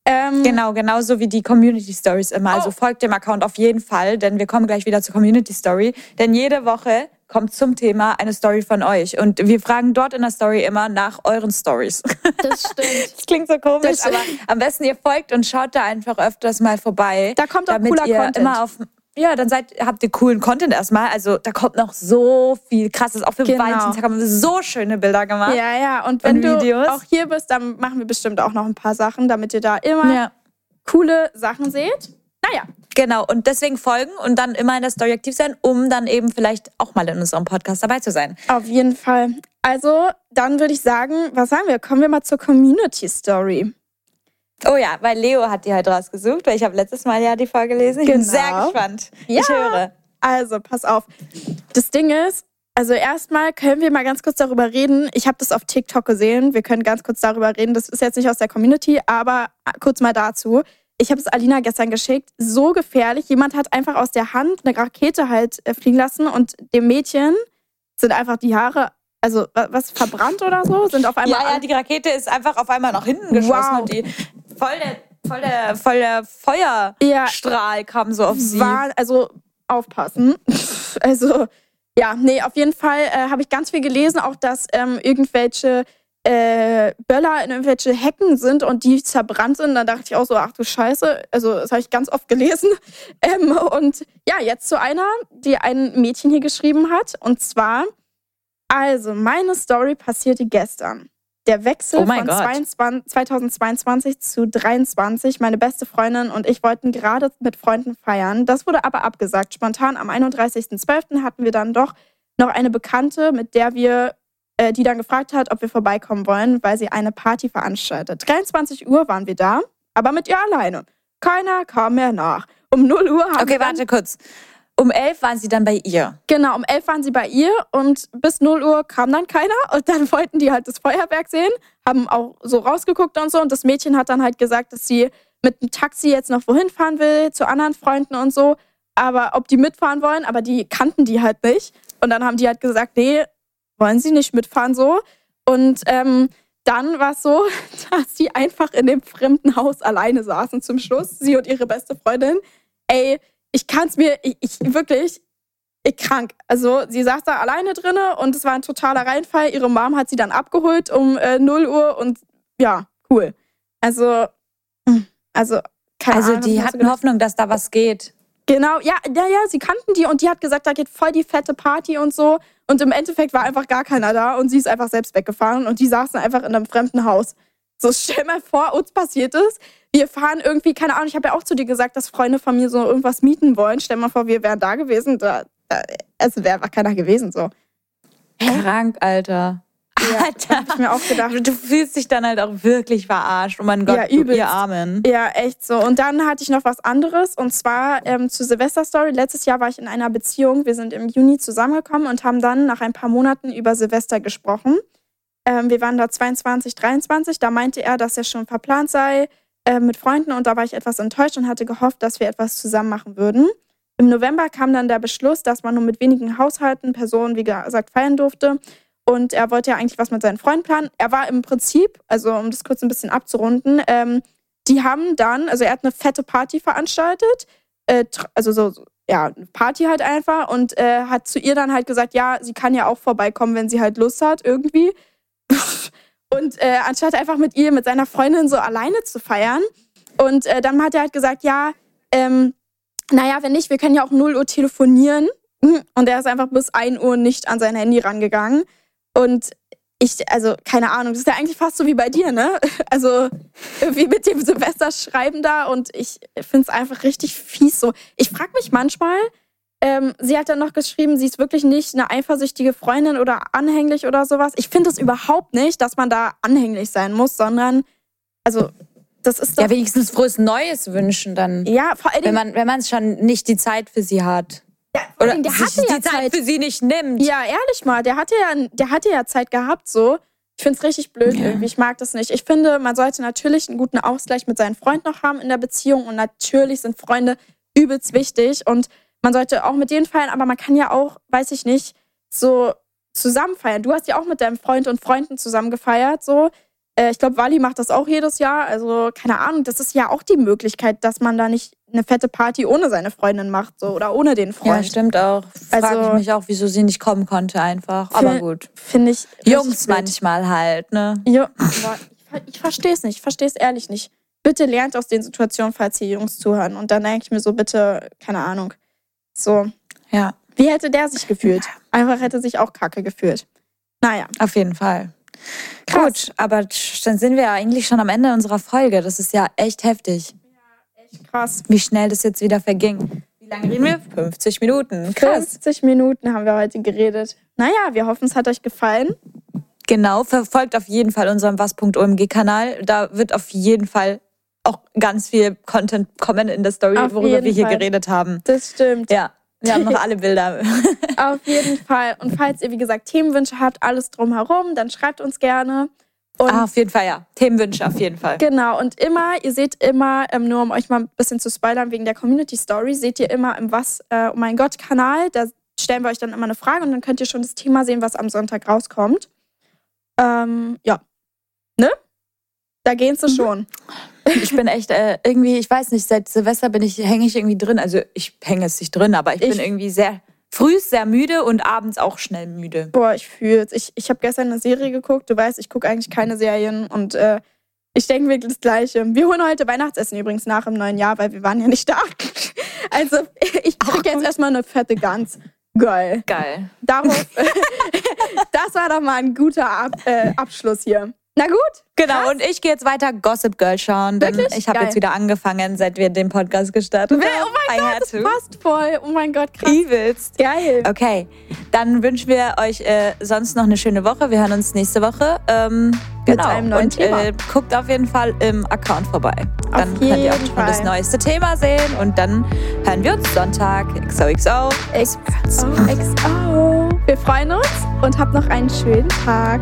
Ähm, Genau, genauso wie die Community Stories immer. Also Oh. folgt dem Account auf jeden Fall, denn wir kommen gleich wieder zur Community Story. Denn jede Woche kommt zum Thema eine Story von euch. Und wir fragen dort in der Story immer nach euren Stories. Das stimmt. Das klingt so komisch, Das- aber am besten ihr folgt und schaut da einfach öfters mal vorbei. Da kommt auch damit cooler ihr Content. immer auf ja, dann seid, habt ihr coolen Content erstmal. Also da kommt noch so viel krasses. Auch für Genau. Valentinstag haben wir so schöne Bilder gemacht. Ja, ja. Und wenn Und du Videos. auch hier bist, dann machen wir bestimmt auch noch ein paar Sachen, damit ihr da immer Ja. coole Sachen seht. Naja, Genau, und deswegen folgen und dann immer in der Story aktiv sein, um dann eben vielleicht auch mal in unserem Podcast dabei zu sein. auf jeden Fall. Also, dann würde ich sagen, was sagen wir? Kommen wir mal zur Community Story. Oh ja, weil Leo hat die halt rausgesucht, weil ich habe letztes Mal ja die vorgelesen. Ich bin Genau. sehr gespannt. Ja. Ich höre. Also, pass auf. Das Ding ist, also erstmal können wir mal ganz kurz darüber reden. Ich habe das auf TikTok gesehen. Wir können ganz kurz darüber reden. Das ist jetzt nicht aus der Community, aber kurz mal dazu. Ich habe es Alina gestern geschickt. So gefährlich. Jemand hat einfach aus der Hand eine Rakete halt äh, fliegen lassen und dem Mädchen sind einfach die Haare, also wa- was verbrannt oder so, sind auf einmal. Ja, ja, die Rakete ist einfach auf einmal nach hinten geschossen Wow. und die voll der, voll der, voll der Feuerstrahl kam so auf sie. war, also aufpassen. Also, ja, nee, auf jeden Fall äh, habe ich ganz viel gelesen, auch dass ähm, irgendwelche äh, Böller in irgendwelche Hecken sind und die zerbrannt sind. Da dachte ich auch so, ach du Scheiße. Also, das habe ich ganz oft gelesen. Ähm, und ja, jetzt zu einer, die ein Mädchen hier geschrieben hat. Und zwar, also, meine Story passierte gestern. Der Wechsel Oh von Gott. 22, 2022 zu 23. Meine beste Freundin und ich wollten gerade mit Freunden feiern. Das wurde aber abgesagt. Spontan am 31.12. hatten wir dann doch noch eine Bekannte, mit der wir, äh, die dann gefragt hat, ob wir vorbeikommen wollen, weil sie eine Party veranstaltet. 23 Uhr waren wir da, aber mit ihr alleine. Keiner kam mehr nach. Um 0 Uhr haben wir Okay, warte kurz. Um elf waren sie dann bei ihr. Genau, um 11 waren sie bei ihr und bis 0 Uhr kam dann keiner und dann wollten die halt das Feuerwerk sehen, haben auch so rausgeguckt und so und das Mädchen hat dann halt gesagt, dass sie mit dem Taxi jetzt noch wohin fahren will, zu anderen Freunden und so, aber ob die mitfahren wollen, aber die kannten die halt nicht und dann haben die halt gesagt, nee, wollen sie nicht mitfahren so und ähm, dann war es so, dass sie einfach in dem fremden Haus alleine saßen zum Schluss, sie und ihre beste Freundin. Ey, ich kann es mir, ich, ich wirklich, ich krank. Also sie saß da alleine drinne und es war ein totaler Reinfall. Ihre Mom hat sie dann abgeholt um äh, 0 Uhr und ja, cool. Also, hm, also keine Also Ahnung, die hatten Hoffnung, dass da was geht. Genau, ja, ja, ja, sie kannten die und die hat gesagt, da geht voll die fette Party und so. Und im Endeffekt war einfach gar keiner da und sie ist einfach selbst weggefahren und die saßen einfach in einem fremden Haus. So, stell mal vor, uns passiert es. Wir fahren irgendwie, keine Ahnung, ich habe ja auch zu dir gesagt, dass Freunde von mir so irgendwas mieten wollen. Stell mal vor, wir wären da gewesen. Da, da, es wäre einfach keiner gewesen, so. Krank, Alter. Ja, Alter. hab ich mir auch gedacht. Du fühlst dich dann halt auch wirklich verarscht. Oh mein Gott, Ja, übelst. ihr Armen. Ja, echt so. Und dann hatte ich noch was anderes und zwar ähm, zur Silvester-Story. Letztes Jahr war ich in einer Beziehung. Wir sind im Juni zusammengekommen und haben dann nach ein paar Monaten über Silvester gesprochen. Ähm, wir waren da 22, 23. Da meinte er, dass er schon verplant sei äh, mit Freunden und da war ich etwas enttäuscht und hatte gehofft, dass wir etwas zusammen machen würden. Im November kam dann der Beschluss, dass man nur mit wenigen Haushalten, Personen, wie gesagt, feiern durfte. Und er wollte ja eigentlich was mit seinen Freunden planen. Er war im Prinzip, also um das kurz ein bisschen abzurunden, ähm, die haben dann, also er hat eine fette Party veranstaltet, äh, also so, so, ja, Party halt einfach und äh, hat zu ihr dann halt gesagt, ja, sie kann ja auch vorbeikommen, wenn sie halt Lust hat, irgendwie. und äh, anstatt einfach mit ihr, mit seiner Freundin so alleine zu feiern. Und äh, dann hat er halt gesagt, ja, ähm, naja, wenn nicht, wir können ja auch 0 Uhr telefonieren. Und er ist einfach bis 1 Uhr nicht an sein Handy rangegangen. Und ich, also keine Ahnung, das ist ja eigentlich fast so wie bei dir, ne? Also wie mit dem Silvesterschreiben da und ich finde es einfach richtig fies so. Ich frage mich manchmal, ähm, sie hat dann noch geschrieben, sie ist wirklich nicht eine eifersüchtige Freundin oder anhänglich oder sowas. Ich finde es überhaupt nicht, dass man da anhänglich sein muss, sondern, also das ist doch, Ja, wenigstens frohes Neues wünschen dann. ja, vor allem, Wenn man wenn man schon nicht die Zeit für sie hat. Ja, Oder der sich hatte die ja Zeit Zeit für sie nicht nimmt. Ja, ehrlich mal, der hatte ja, der hatte ja Zeit gehabt, so. Ich finde es richtig blöd Ja. irgendwie. Ich mag das nicht. Ich finde, man sollte natürlich einen guten Ausgleich mit seinen Freunden noch haben in der Beziehung. Und natürlich sind Freunde übelst wichtig. Und man sollte auch mit denen feiern, aber man kann ja auch, weiß ich nicht, so zusammen feiern. Du hast ja auch mit deinem Freund und Freunden zusammen gefeiert, so. Äh, Ich glaube, Wally macht das auch jedes Jahr. Also, keine Ahnung, das ist ja auch die Möglichkeit, dass man da nicht eine fette Party ohne seine Freundin macht, so oder ohne den Ja, Freund. stimmt auch. Frage Also- ich mich auch, wieso sie nicht kommen konnte einfach. Aber gut. Finde ich. Jungs manchmal halt, ne? Ja, aber ich, ich verstehe es nicht. Ich verstehe es ehrlich nicht. Bitte lernt aus den Situationen, falls hier Jungs zuhören. Und dann denke ich mir so, bitte, keine Ahnung. So, Ja, wie hätte der sich gefühlt? Einfach hätte sich auch kacke gefühlt. Naja, auf jeden Fall. Krass. Gut, aber dann sind wir ja eigentlich schon am Ende unserer Folge. Das ist ja echt heftig, krass. wie schnell das jetzt wieder verging. Wie lange reden wir? 50 Minuten. Krass. 50 Minuten haben wir heute geredet. Naja, wir hoffen, es hat euch gefallen. Genau, verfolgt auf jeden Fall unseren was.omg-Kanal. Da wird auf jeden Fall auch ganz viel Content kommen in der Story, Auf worüber wir hier Fall. geredet haben. Das stimmt. Ja, wir haben noch alle Bilder. Auf jeden Fall. Und falls ihr, wie gesagt, Themenwünsche habt, alles drumherum, dann schreibt uns gerne. Und ah, auf jeden Fall, ja. Themenwünsche auf jeden Fall. Genau, und immer, ihr seht immer, ähm, nur um euch mal ein bisschen zu spoilern wegen der Community Story, seht ihr immer im Was, äh, oh mein Gott, Kanal. Da stellen wir euch dann immer eine Frage und dann könnt ihr schon das Thema sehen, was am Sonntag rauskommt. Ähm, ja. Ne? Da gehen sie schon. Ich bin echt äh, irgendwie, ich weiß nicht, seit Silvester bin ich, hänge ich irgendwie drin. Also ich hänge es nicht drin, aber ich, Ich- bin irgendwie sehr früh sehr müde und abends auch schnell müde. Boah, ich fühl's. Ich, ich habe gestern eine Serie geguckt. Du weißt, ich gucke eigentlich keine Serien und äh, ich denke wirklich das Gleiche. Wir holen heute Weihnachtsessen übrigens nach im neuen Jahr, weil wir waren ja nicht da. Also, ich krieg jetzt erstmal eine fette Gans. Geil. Geil. Darauf, das war doch mal ein guter Ab, äh, Abschluss hier. Na gut. Genau, und ich gehe jetzt weiter Gossip Girl schauen, denn Wirklich? ich habe jetzt wieder angefangen, seit wir den Podcast gestartet haben. Oh mein I Gott, das to. passt voll. Oh mein Gott, krass. Übelst. Geil. Okay, dann wünschen wir euch äh, sonst noch eine schöne Woche. Wir hören uns nächste Woche. Ähm, genau. einem neuen und Thema. Äh, guckt auf jeden Fall im Account vorbei. Dann könnt ihr auch schon das neueste Thema sehen. Und dann hören wir uns Sonntag. XOXO. XOXO. Wir freuen uns und habt noch einen schönen Tag.